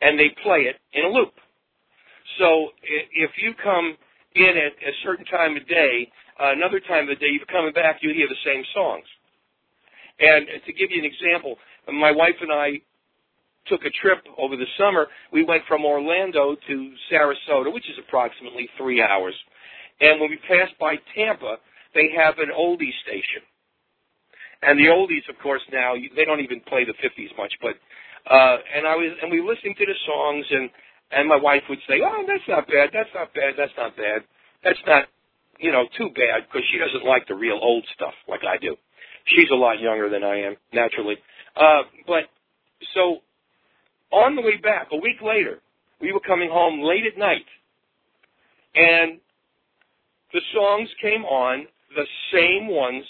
and they play it in a loop. So if you come in at a certain time of day, uh, another time of the day, you're coming back, you hear the same songs. And to give you an example, my wife and I took a trip over the summer. We went from Orlando to Sarasota, which is approximately three hours. And when we passed by Tampa, they have an oldie station. And the oldies, of course, now they don't even play the 50s much. But uh, and I was and we listening to the songs, and and my wife would say, "Oh, that's not bad. That's not bad. That's not bad. That's not, you know, too bad," because she doesn't like the real old stuff like I do. She's a lot younger than I am, naturally. Uh, but so on the way back, a week later, we were coming home late at night, and the songs came on, the same ones,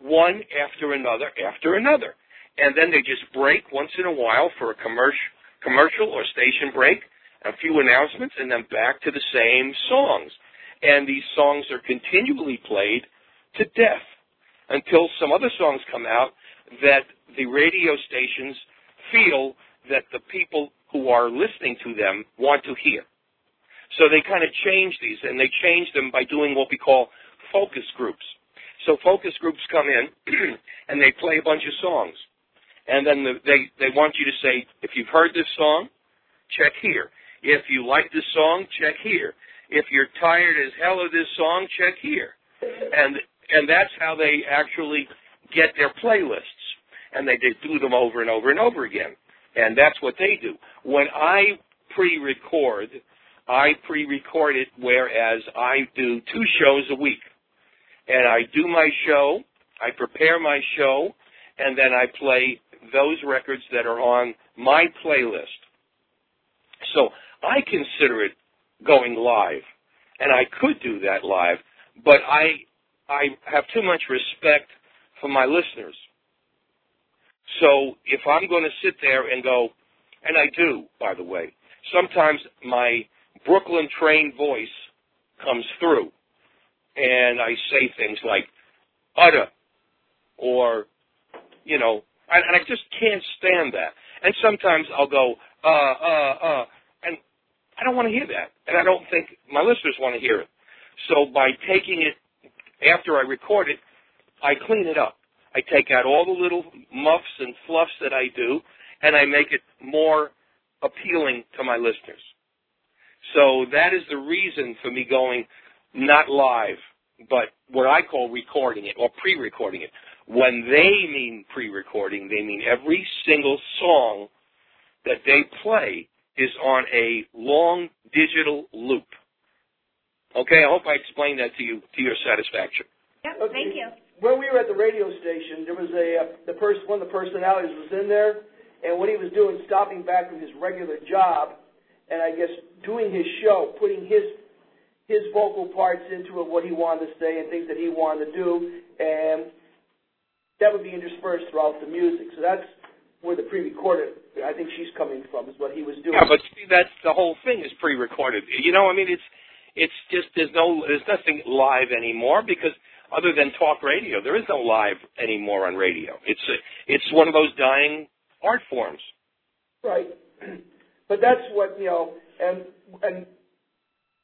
one after another after another. And then they just break once in a while for a commercial, commercial or station break, a few announcements, and then back to the same songs. And these songs are continually played to death until some other songs come out that the radio stations feel that the people who are listening to them want to hear. So they kind of change these, and they change them by doing what we call focus groups. So focus groups come in, and they play a bunch of songs. And then the, they, they want you to say, if you've heard this song, check here. If you like this song, check here. If you're tired as hell of this song, check here. And, and that's how they actually get their playlists. And they, they do them over and over and over again. And that's what they do. When I pre-record, I pre-record it whereas I do two shows a week. And I do my show, I prepare my show, and then I play those records that are on my playlist. So I consider it going live. And I could do that live, but I I have too much respect for my listeners. So if I'm going to sit there and go, and I do, by the way, sometimes my Brooklyn trained voice comes through, and I say things like "utter" or you know, and, and I just can't stand that. And sometimes I'll go uh uh uh, and I don't want to hear that, and I don't think my listeners want to hear it. So by taking it after I record it, I clean it up. I take out all the little muffs and fluffs that I do, and I make it more appealing to my listeners. So that is the reason for me going not live, but what I call recording it or pre-recording it. When they mean pre-recording, they mean every single song that they play is on a long digital loop. Okay, I hope I explained that to you to your satisfaction. Yep, thank you. When we were at the radio station, there was a uh, the person one of the personalities was in there, and what he was doing, stopping back from his regular job, and I guess doing his show, putting his his vocal parts into it, what he wanted to say, and things that he wanted to do, and that would be interspersed throughout the music. So that's where the pre-recorded, I think she's coming from, is what he was doing. Yeah, but see, that's the whole thing is pre-recorded. You know, I mean, it's it's just there's no there's nothing live anymore because other than talk radio, there is no live anymore on radio. It's a, it's one of those dying art forms. Right. But that's what you know, and and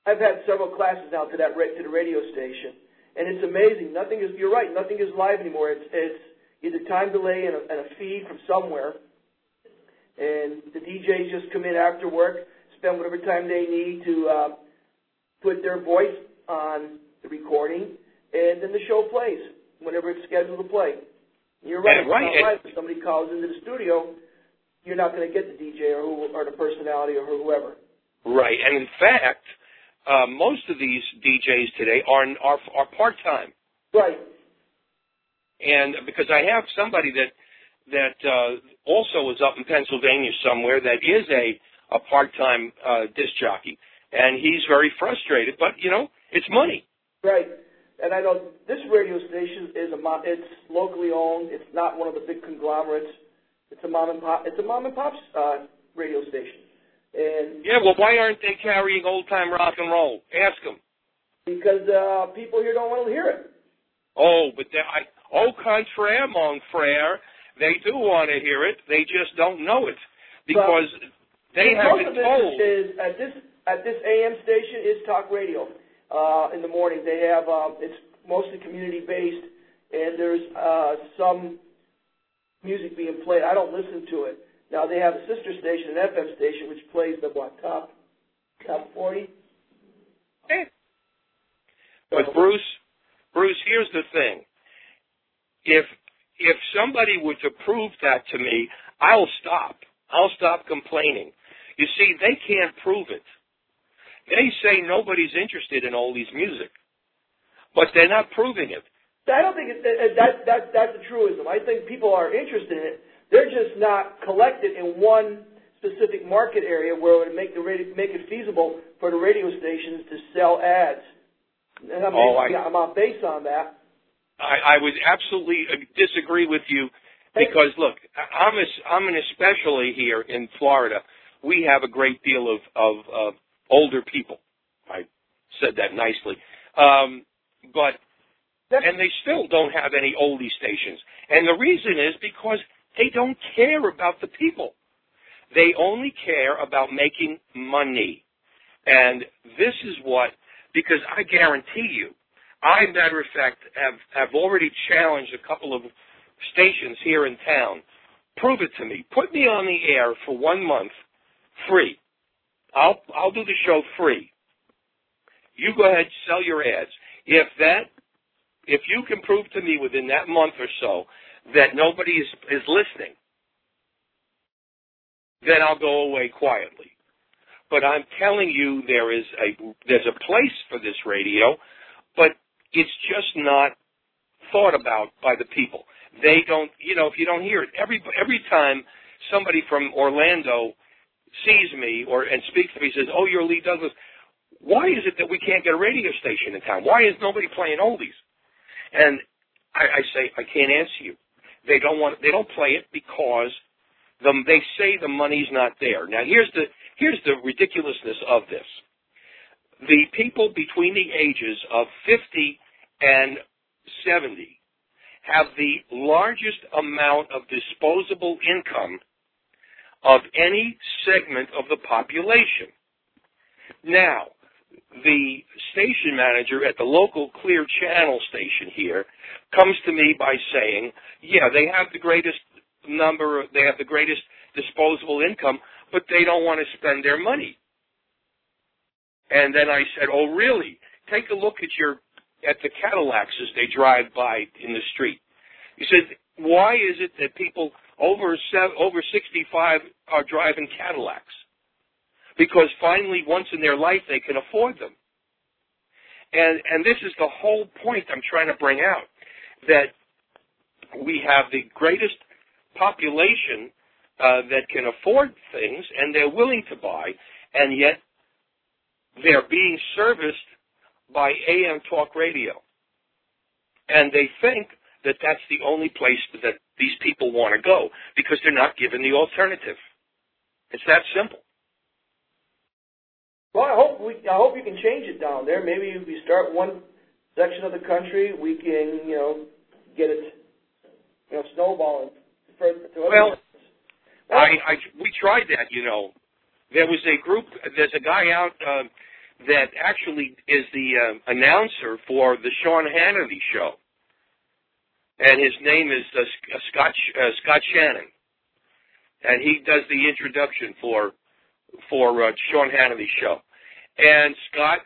I've had several classes now to that to the radio station, and it's amazing. Nothing is. You're right. Nothing is live anymore. It's it's either time delay and a, and a feed from somewhere, and the DJs just come in after work, spend whatever time they need to uh, put their voice on the recording, and then the show plays whenever it's scheduled to play. You're right. Right. It's not live. If somebody calls into the studio, you're not going to get the DJ or who, or the personality or whoever. Right, and in fact, uh, most of these DJs today are are, are part time. Right. And because I have somebody that that uh, also is up in Pennsylvania somewhere that is a a part time uh, disc jockey, and he's very frustrated. But you know, it's money. Right. And I know this radio station is a mo- it's locally owned. It's not one of the big conglomerates. It's a mom and pop. It's a mom and pop uh, radio station. And Yeah, well, why aren't they carrying old time rock and roll? Ask them. because uh, people here don't want to hear it. Oh, but they, I, au contraire, mon frère. They do want to hear it. They just don't know it because they most have been this told. is at this at this AM station is talk radio. Uh, in the morning, they have uh, it's mostly community based, and there's uh, some music being played. I don't listen to it. Now they have a sister station, an FM station, which plays the what top top forty. But Bruce, Bruce, here's the thing. If if somebody were to prove that to me, I'll stop. I'll stop complaining. You see, they can't prove it. They say nobody's interested in oldies music, but they're not proving it. I don't think it, that, that that that's a truism. I think people are interested in it. They're just not collected in one specific market area where it would make the radio, make it feasible for the radio stations to sell ads. And I'm, Oh, I, I'm on base on that. I, I would absolutely uh, disagree with you because look, I'm es- I'm an especially here in Florida. We have a great deal of of uh, older people. I said that nicely, um, but and they still don't have any oldie stations. And the reason is because they don't care about the people. They only care about making money. And this is what, because I guarantee you, I, matter of fact, have, have already challenged a couple of stations here in town. Prove it to me. Put me on the air for one month, free. I'll, I'll do the show free. You go ahead, sell your ads. If that, if you can prove to me within that month or so that nobody is, is listening, then I'll go away quietly. But I'm telling you, there is a there's a place for this radio, but it's just not thought about by the people. They don't, you know, if you don't hear it every every time somebody from Orlando sees me or and speaks to me says, "Oh, you're Lee Douglas." Why is it that we can't get a radio station in town? Why is nobody playing oldies? And I, I say I can't answer you. They don't want. They don't play it because the, they say the money's not there. Now here's the here's the ridiculousness of this. The people between the ages of 50 and 70 have the largest amount of disposable income of any segment of the population. Now, the station manager at the local Clear Channel station here comes to me by saying, yeah, they have the greatest number, they have the greatest disposable income, but they don't want to spend their money. And then I said, oh really? Take a look at your, at the Cadillacs as they drive by in the street. He said, why is it that people over over 65 are driving Cadillacs? Because finally, once in their life, they can afford them. And, and this is the whole point I'm trying to bring out, that we have the greatest population uh, that can afford things, and they're willing to buy, and yet they're being serviced by AM talk radio. And they think that that's the only place that these people want to go because they're not given the alternative. It's that simple. Well, I hope we I hope you can change it down there. Maybe if we start one section of the country, we can you know get it you know snowballing further to other Well, I, I we tried that. You know, there was a group. There's a guy out uh, that actually is the uh, announcer for the Sean Hannity show, and his name is uh, Scott uh, Scott Shannon, and he does the introduction for for uh, Sean Hannity's show. And Scott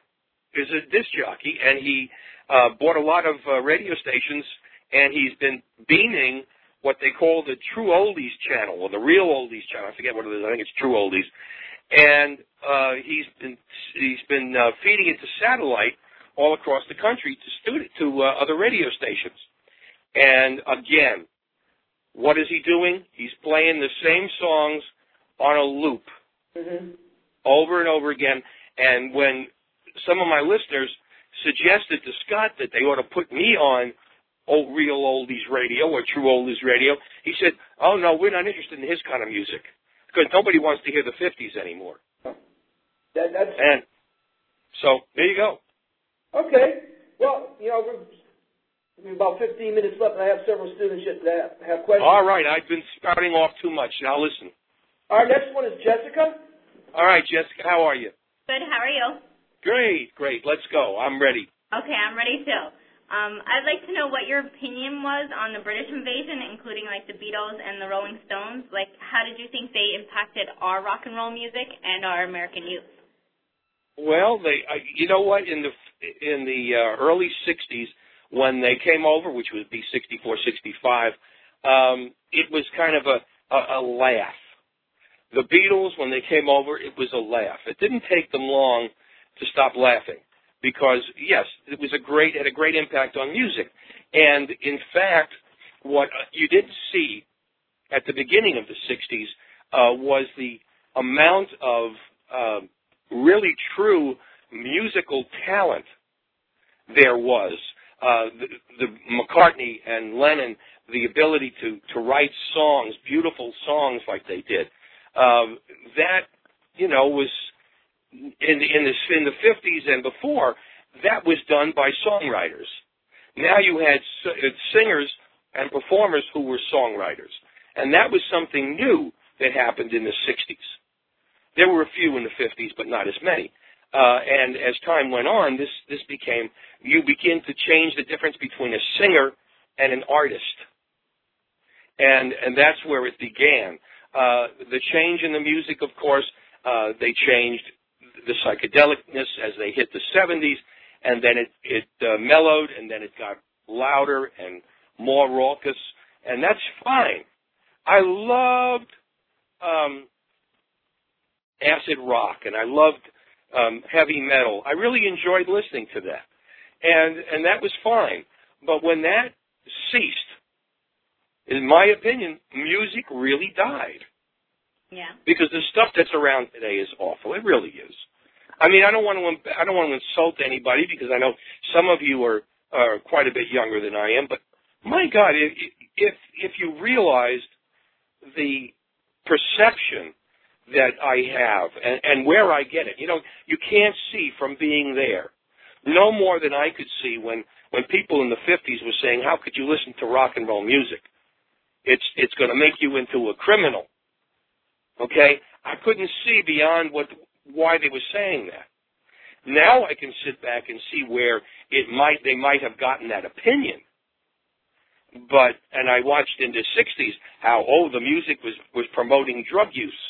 is a disc jockey, and he uh, bought a lot of uh, radio stations, and he's been beaming what they call the True Oldies channel, or the Real Oldies channel. I forget what it is. I think it's True Oldies. And uh, he's been he's been uh, feeding it to satellite all across the country to student to uh, other radio stations. And again, what is he doing? He's playing the same songs on a loop Mm-hmm. over and over again. And when some of my listeners suggested to Scott that they ought to put me on old, real oldies radio or true oldies radio, he said, "Oh no, we're not interested in his kind of music because nobody wants to hear the '50s anymore." That, that's And so there you go. okay. Well, you know, we're, about 15 minutes left, and I have several students that have questions. All right, I've been spouting off too much. Now listen. Our next one is Jessica. All right, Jessica, how are you? Good. How are you? Great, great. Let's go. I'm ready. Okay, I'm ready too. Um, I'd like to know what your opinion was on the British invasion, including like the Beatles and the Rolling Stones. Like, how did you think they impacted our rock and roll music and our American youth? Well, they, I, you know what? In the in the uh, early '60s, when they came over, which would be '64, '65, um, it was kind of a, a, a laugh. The Beatles, when they came over, it was a laugh. It didn't take them long to stop laughing because yes, it was a great had a great impact on music. And in fact, what you didn't see at the beginning of the '60s uh, was the amount of uh, really true musical talent there was. Uh, the, the McCartney and Lennon, the ability to to write songs, beautiful songs like they did. Uh, that you know was in in the in the 50s and before, that was done by songwriters. Now you had uh, singers and performers who were songwriters, and that was something new that happened in the 60s. There were a few in the 50s, but not as many. Uh, and as time went on, this this became you begin to change the difference between a singer and an artist, and and that's where it began. Uh, the change in the music, of course, uh, they changed the psychedelicness as they hit the 70s, and then it it uh, mellowed, and then it got louder and more raucous, and that's fine. I loved um, acid rock, and I loved um, heavy metal. I really enjoyed listening to that, and and that was fine. But when that ceased, in my opinion, music really died. Yeah. Because the stuff that's around today is awful. It really is. I mean, I don't want to I don't want to insult anybody because I know some of you are are quite a bit younger than I am, but my God, if if if you realized the perception that I have and, and where I get it, you know, you can't see from being there. No more than I could see when when people in the 50s were saying, "How could you listen to rock and roll music? It's it's going to make you into a criminal." Okay, I couldn't see beyond what why they were saying that. Now I can sit back and see where it might they might have gotten that opinion. But and I watched in the '60s how oh the music was was promoting drug use,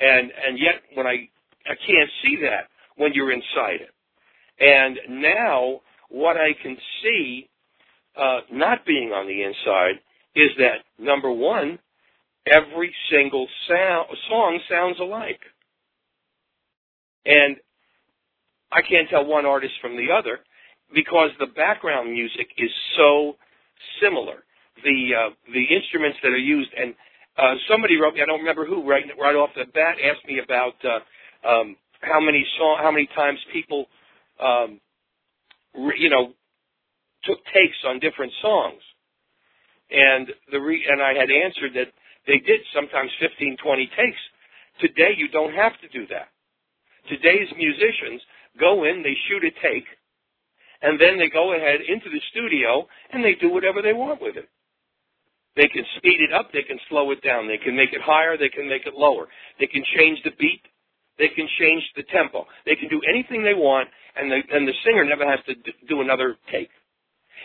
and and yet when I I can't see that when you're inside it. And now what I can see, uh, not being on the inside, is that number one, every single sound, song sounds alike. And I can't tell one artist from the other because the background music is so similar. The uh, the instruments that are used, and uh, somebody wrote me, I don't remember who, right right off the bat, asked me about uh, um, how many song, how many times people, um, re, you know, took takes on different songs, and the re, and I had answered that they did sometimes 15, 20 takes. Today, you don't have to do that. Today's musicians go in, they shoot a take, and then they go ahead into the studio and they do whatever they want with it. They can speed it up, they can slow it down, they can make it higher, they can make it lower. They can change the beat, they can change the tempo. They can do anything they want, and the, and the singer never has to do another take.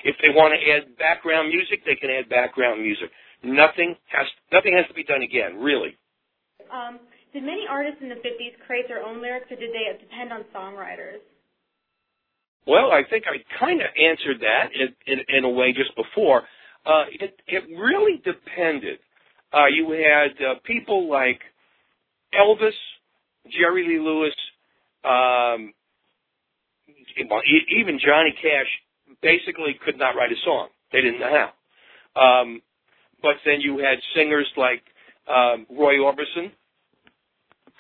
If they want to add background music, they can add background music. Nothing has nothing has to be done again, really. Um, did many artists in the 50s create their own lyrics, or did they depend on songwriters? Well, I think I kind of answered that in, in, in a way just before. Uh, it, it really depended. Uh, you had uh, people like Elvis, Jerry Lee Lewis, um, even Johnny Cash basically could not write a song. They didn't know how. Um, but then you had singers like um, Roy Orbison,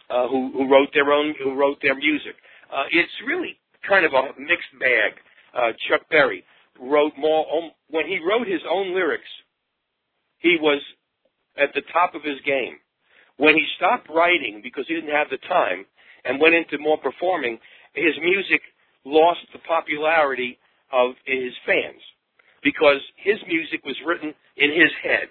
uh, who, who wrote their own, who wrote their music. Uh, it's really kind of a mixed bag. Uh, Chuck Berry wrote more um, when he wrote his own lyrics. He was at the top of his game. When he stopped writing because he didn't have the time and went into more performing, his music lost the popularity of his fans. because his music was written in his head.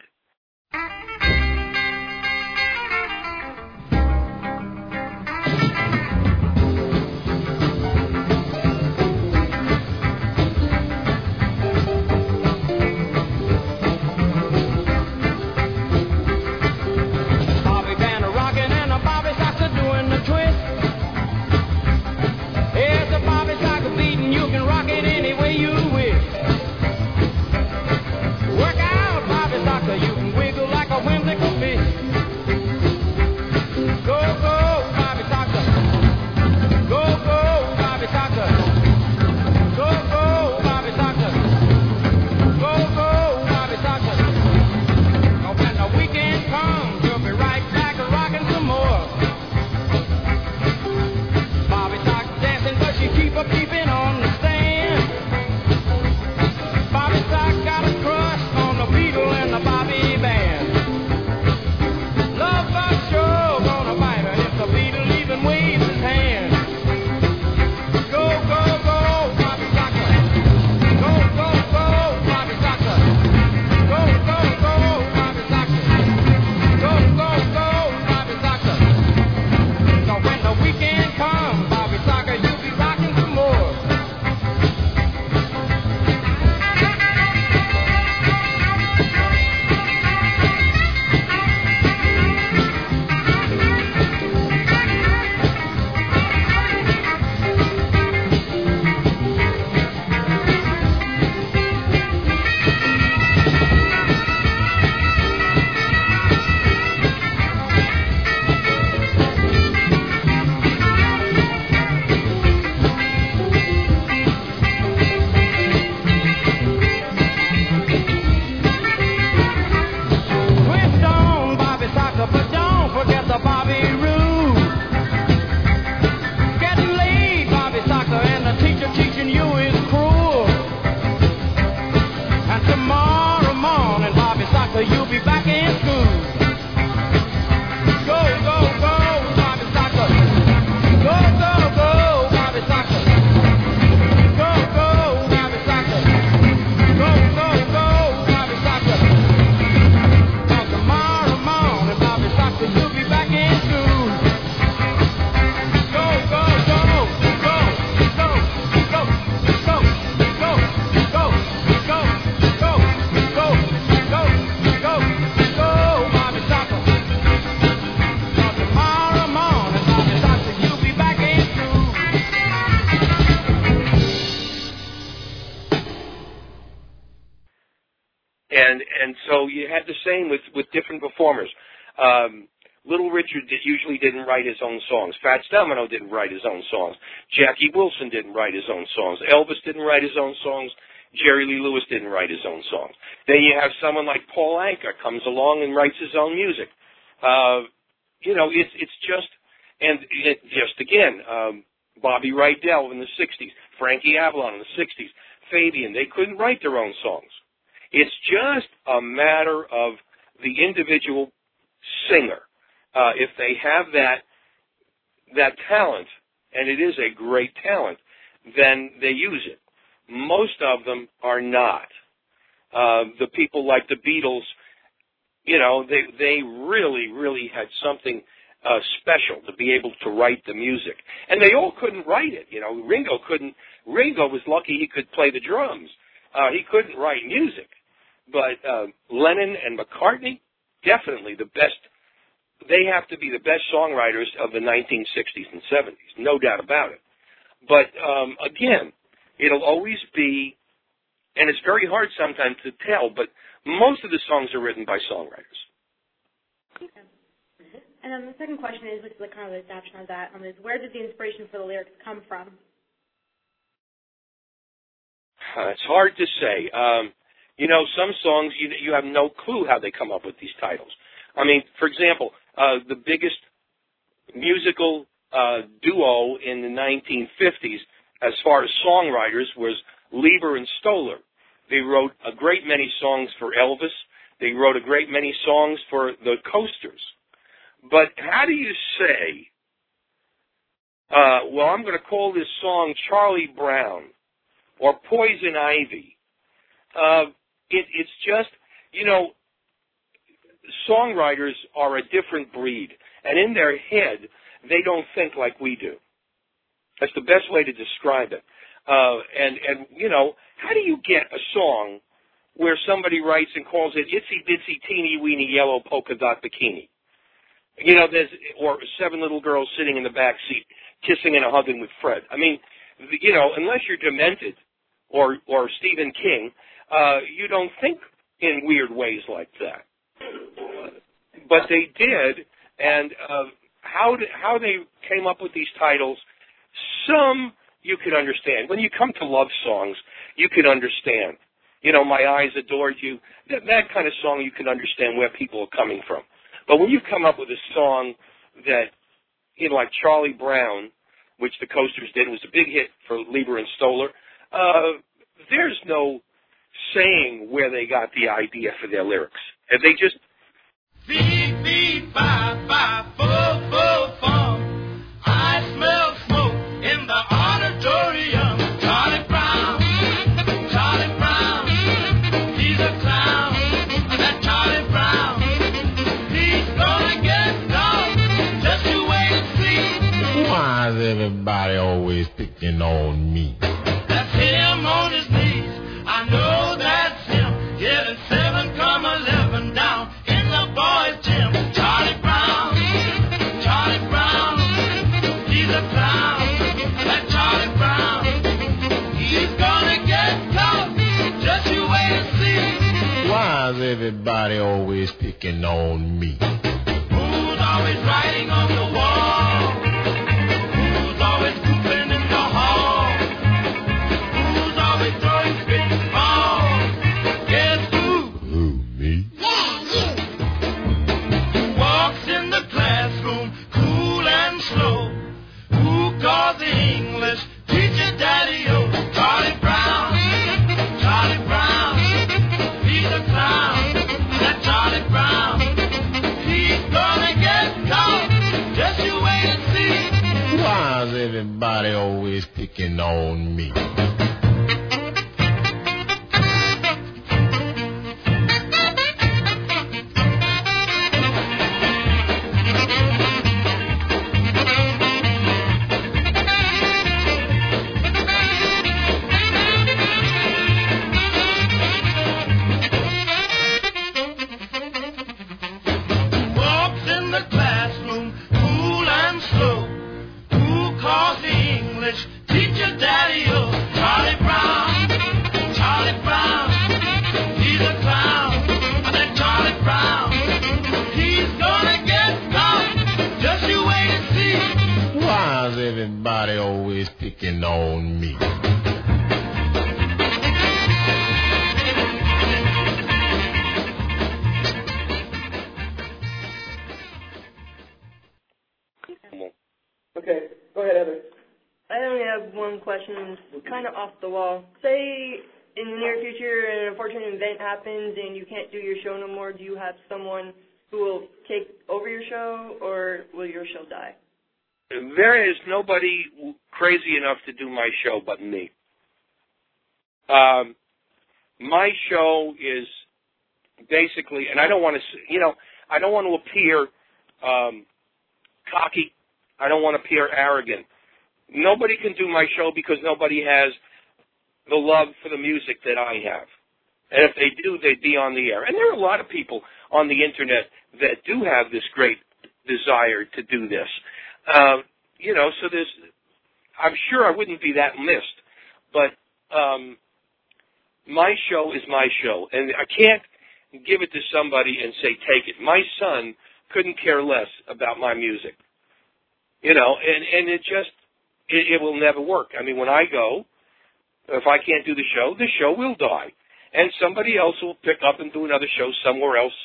And and so you had the same with with different performers. Um, Little Richard did, usually didn't write his own songs. Fats Domino didn't write his own songs. Jackie Wilson didn't write his own songs. Elvis didn't write his own songs. Jerry Lee Lewis didn't write his own songs. Then you have someone like Paul Anka comes along and writes his own music. Uh, you know, it's it's just and it, just again, um, Bobby Rydell in the '60s, Frankie Avalon in the '60s, Fabian. They couldn't write their own songs. It's just a matter of the individual singer. Uh, if they have that that talent, and it is a great talent, then they use it. Most of them are not. Uh, the people like the Beatles, you know, they they really really had something uh, special to be able to write the music, and they all couldn't write it. You know, Ringo couldn't. Ringo was lucky he could play the drums. Uh, he couldn't write music, but uh, Lennon and McCartney definitely the best. They have to be the best songwriters of the 1960s and 70s, no doubt about it. But um, again, it'll always be, and it's very hard sometimes to tell, but most of the songs are written by songwriters. And then the second question is, which is like kind of the adaptation of that, um, is where did the inspiration for the lyrics come from? Uh, it's hard to say. Um, you know, some songs you you have no clue how they come up with these titles. I mean, for example, uh, the biggest musical uh, duo in the 1950s, as far as songwriters, was Leiber and Stoller. They wrote a great many songs for Elvis. They wrote a great many songs for the Coasters. But how do you say, uh, well, I'm going to call this song Charlie Brown or Poison Ivy? Uh, it, it's just, you know, songwriters are a different breed, and in their head, they don't think like we do. That's the best way to describe it. Uh, and and you know, how do you get a song where somebody writes and calls it "Itsy Bitsy Teeny Weeny Yellow Polka Dot Bikini"? You know, there's or seven little girls sitting in the back seat kissing and hugging with Fred. I mean, you know, unless you're demented or or Stephen King, uh, you don't think in weird ways like that. But they did, and uh, how did, how they came up with these titles, some you can understand. When you come to love songs, you can understand. You know, my eyes adored you. That, that kind of song, you can understand where people are coming from. But when you come up with a song that, you know, like Charlie Brown, which the Coasters did, was a big hit for Leiber and Stoller. Uh, there's no saying where they got the idea for their lyrics. Have they just Beep, beep, bye, bye, fo, fo, fum. I smell smoke in the auditorium. Charlie Brown, Charlie Brown, he's a clown. That Charlie Brown, he's gonna get down. Just you wait and see. Why is everybody always picking on me? Everybody always picking on me? Who's always writing on the wall? Picking on show but me. Um, my show is basically, and I don't want to, you know, I don't want to appear um, cocky. I don't want to appear arrogant. Nobody can do my show because nobody has the love for the music that I have. And if they do, they'd be on the air. And there are a lot of people on the internet that do have this great desire to do this. Uh, you know, so there's, I'm sure I wouldn't be that missed, but um, my show is my show, and I can't give it to somebody and say take it. My son couldn't care less about my music, you know, and and it just it, it will never work. I mean, when I go, if I can't do the show, the show will die, and somebody else will pick up and do another show somewhere else,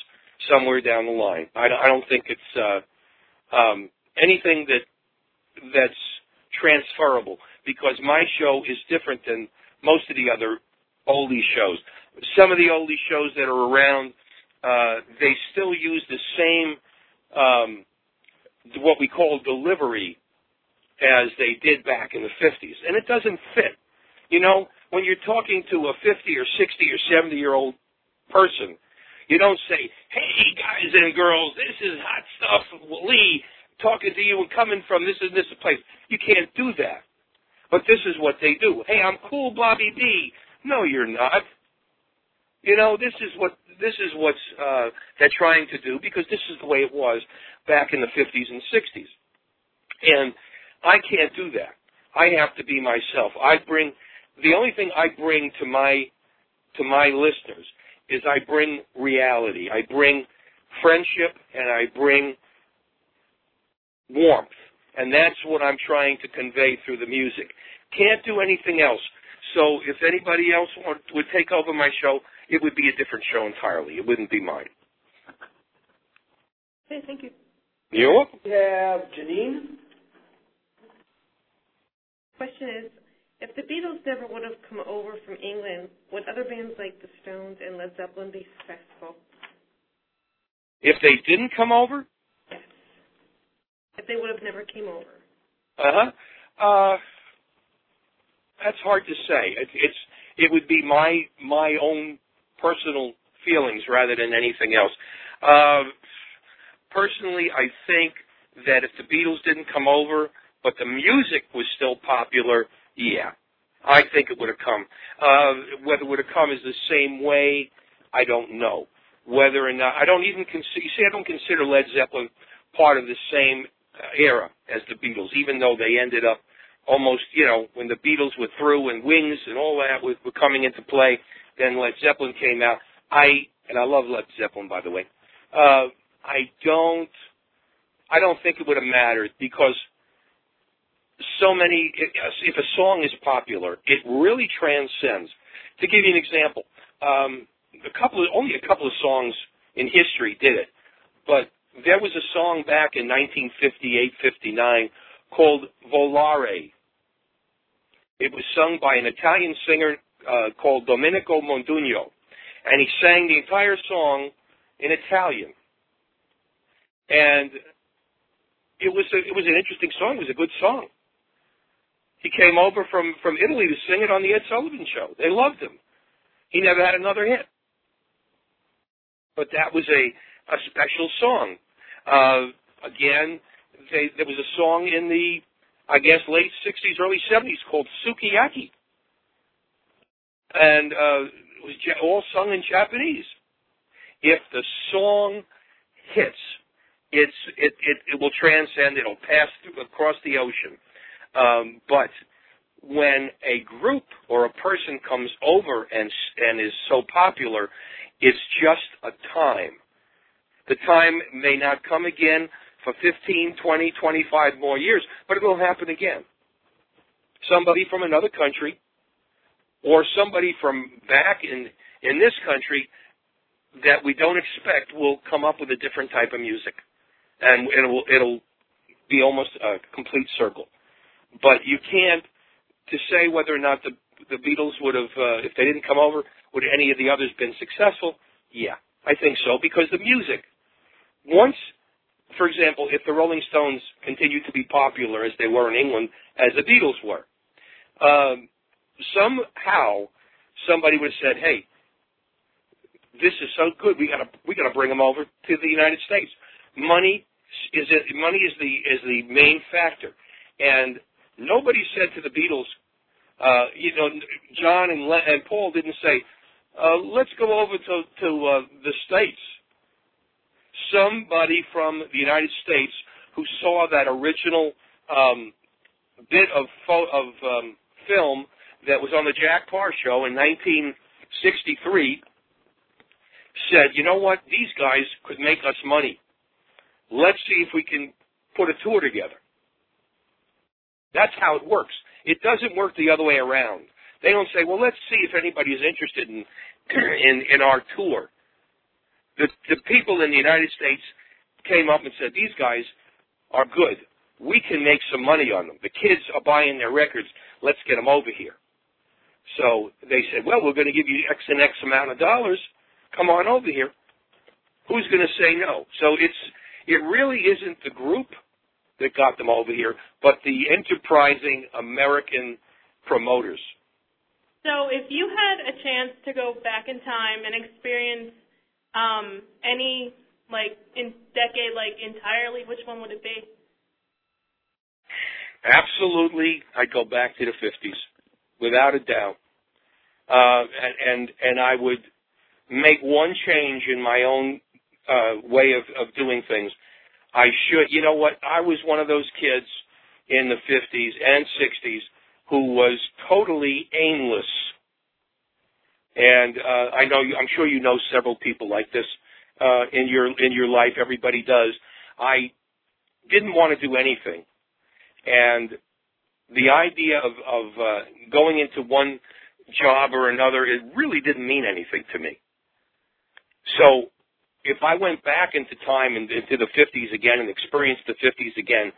somewhere down the line. I I don't think it's uh, um, anything that that's transferable because my show is different than most of the other oldie shows. Some of the oldie shows that are around, uh, they still use the same um, what we call delivery as they did back in the 50s, and it doesn't fit. You know, when you're talking to a 50 or 60 or 70 year old person, you don't say, "Hey guys and girls, this is hot stuff, Lee, talking to you and coming from this and this place." You can't do that. But this is what they do. Hey, I'm cool, Bobby B. No, you're not. You know, this is what this is what's uh, they're trying to do because this is the way it was back in the 50s and 60s. And I can't do that. I have to be myself. I bring the only thing I bring to my to my listeners is I bring reality. I bring friendship and I bring warmth. And that's what I'm trying to convey through the music. Can't do anything else. So if anybody else want, would take over my show, it would be a different show entirely. It wouldn't be mine. Okay, thank you. You're welcome. We have Janine. Question is, if the Beatles never would have come over from England, would other bands like the Stones and Led Zeppelin be successful? If they didn't come over, If they would have never came over? uh-huh. Uh That's hard to say. It, it's it would be my my own personal feelings rather than anything else. Uh, personally, I think that if the Beatles didn't come over, but the music was still popular, yeah, I think it would have come. Uh, whether it would have come is the same way, I don't know. Whether or not I don't even consider. You see, I don't consider Led Zeppelin part of the same era as the Beatles, even though they ended up almost, you know, when the Beatles were through and Wings and all that were, were coming into play, then Led Zeppelin came out. I and I love Led Zeppelin, by the way. Uh, I don't, I don't think it would have mattered because so many. If a song is popular, it really transcends. To give you an example, um, a couple of only a couple of songs in history did it, but there was a song back in 1958-59 called Volare. It was sung by an Italian singer uh, called Domenico Modugno, and he sang the entire song in Italian. And it was a, it was an interesting song. It was a good song. He came over from from Italy to sing it on the Ed Sullivan Show. They loved him. He never had another hit, but that was a a special song. Uh, again, they, there was a song in the, I guess, late 60s, early 70s called Sukiyaki. And uh, it was all sung in Japanese. If the song hits, it's, it, it, it will transcend, it'll pass through, across the ocean. Um, but when a group or a person comes over and, and is so popular, it's just a time. The time may not come again for 15, 20, 25 more years, but it will happen again. Somebody from another country or somebody from back in, in this country that we don't expect will come up with a different type of music. And it'll, it'll be almost a complete circle. But you can't, to say whether or not the, the Beatles would have, uh, if they didn't come over, would any of the others been successful? Yeah, I think so, because the music, once for example, if the Rolling Stones continued to be popular as they were in England, as the Beatles were, um, somehow somebody would have said, "Hey, this is so good. We got to we got to bring them over to the United States." Money is it, money is the is the main factor, and nobody said to the Beatles, uh, you know, John and, Le- and Paul didn't say, uh, "Let's go over to to uh, the states." Somebody from the United States who saw that original um, bit of fo- of um, film that was on the Jack Paar show in 1963 said, "You know what? These guys could make us money. Let's see if we can put a tour together." That's how it works. It doesn't work the other way around. They don't say, "Well, let's see if anybody is interested in in, in our tour." The, the people in the United States came up and said, these guys are good. We can make some money on them. The kids are buying their records. Let's get them over here. So they said, well, we're going to give you X and X amount of dollars. Come on over here. Who's going to say no? So it's, it really isn't the group that got them over here, but the enterprising American promoters. So if you had a chance to go back in time and experience um, any like in decade like entirely, which one would it be? Absolutely, I'd go back to the 50s, without a doubt. Uh, and, and, and I would make one change in my own, uh, way of, of doing things. I should, you know what, I was one of those kids in the 50s and 60s who was totally aimless. And, uh, I know you, I'm sure you know several people like this, uh, in your, in your life. Everybody does. I didn't want to do anything and the idea of, of uh, going into one job or another, it really didn't mean anything to me. So if I went back into time and into the 50s again and experienced the 50s again,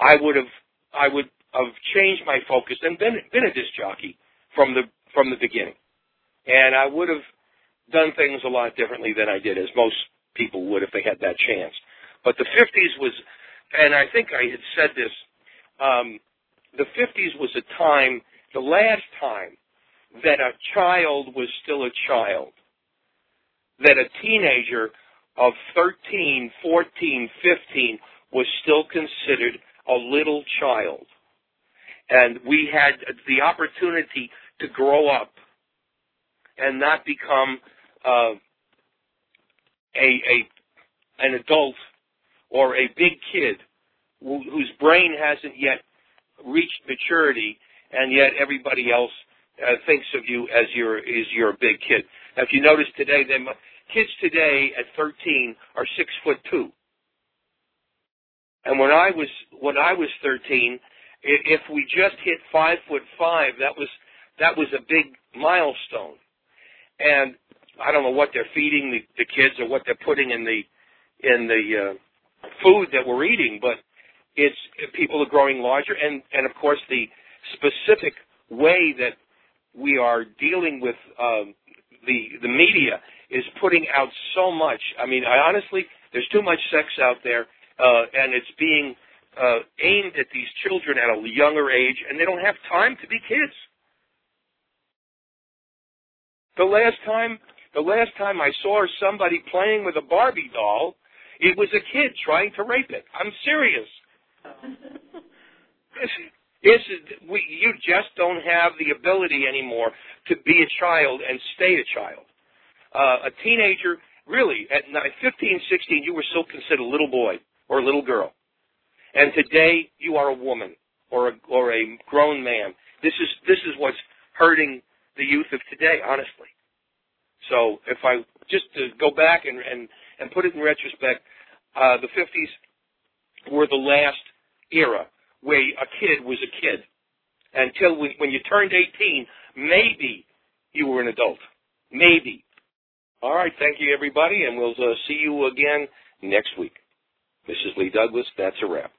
I would have I would have changed my focus and been been a disc jockey from the from the beginning, and I would have done things a lot differently than I did, as most people would if they had that chance. But the 50s was, and I think I had said this um, the 50s was a time, the last time, that a child was still a child. That a teenager of 13, 14, 15 was still considered a little child. And we had the opportunity to grow up and not become uh, a, a an adult or a big kid whose brain hasn't yet reached maturity, and yet everybody else uh, thinks of you as your is your big kid. Now, if you notice today, them kids today at 13 are six foot two, and when I was when I was 13, if we just hit five foot five, that was that was a big milestone. And I don't know what they're feeding the, the kids or what they're putting in the in the uh, food that we're eating, but it's people are growing larger, and and of course the specific way that we are dealing with um, the the media is putting out so much. I mean, I honestly, there's too much sex out there, uh, and it's being uh, aimed at these children at a younger age, and they don't have time to be kids. The last time, the last time I saw somebody playing with a Barbie doll, it was a kid trying to rape it. I'm serious. This is we, you just don't have the ability anymore to be a child and stay a child. Uh, a teenager, really, at 15, 16, you were still considered a little boy or a little girl, and today you are a woman or a or a grown man. This is this is what's hurting the youth of today, honestly. So if I just to go back and and and put it in retrospect, uh, the 50s were the last era where a kid was a kid until we, when you turned 18, maybe you were an adult. Maybe. All right. Thank you, everybody, and we'll uh, see you again next week. This is Lee Douglas. That's a wrap.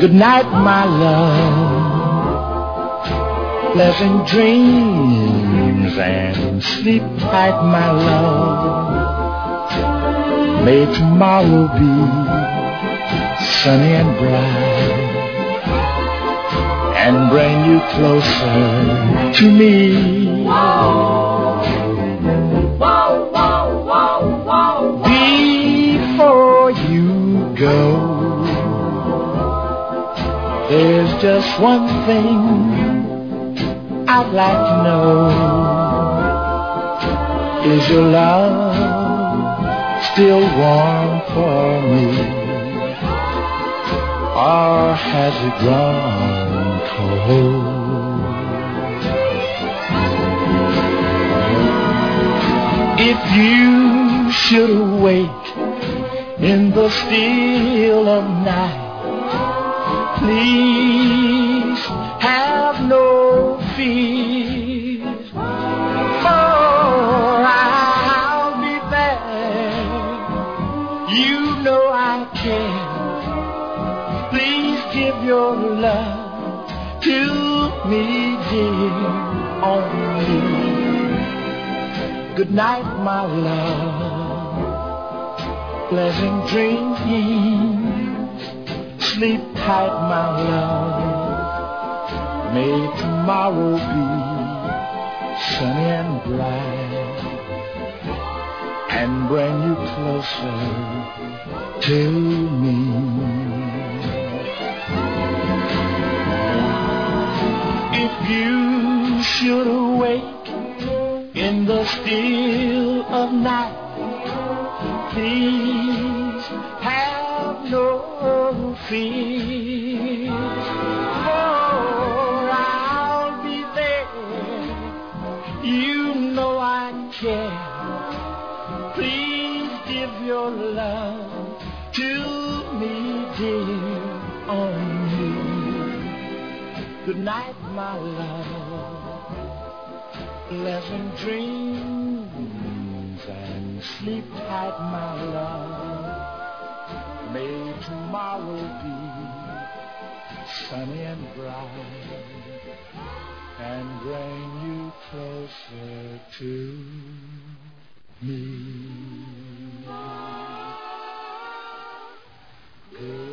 Good night, my love. Pleasant dreams and sleep tight, my love. May tomorrow be sunny and bright and bring you closer to me. There's just one thing I'd like to know. Is your love still warm for me? Or has it grown cold? If you should awake in the still of night please have no fear. For I'll be there. You know I care. Please give your love to me, dear, only. Good night, my love. Pleasant dreams. Sleep tight, my love. May tomorrow be sunny and bright and bring you closer to me. If you should my love. May tomorrow be sunny and bright and bring you closer to me. Good.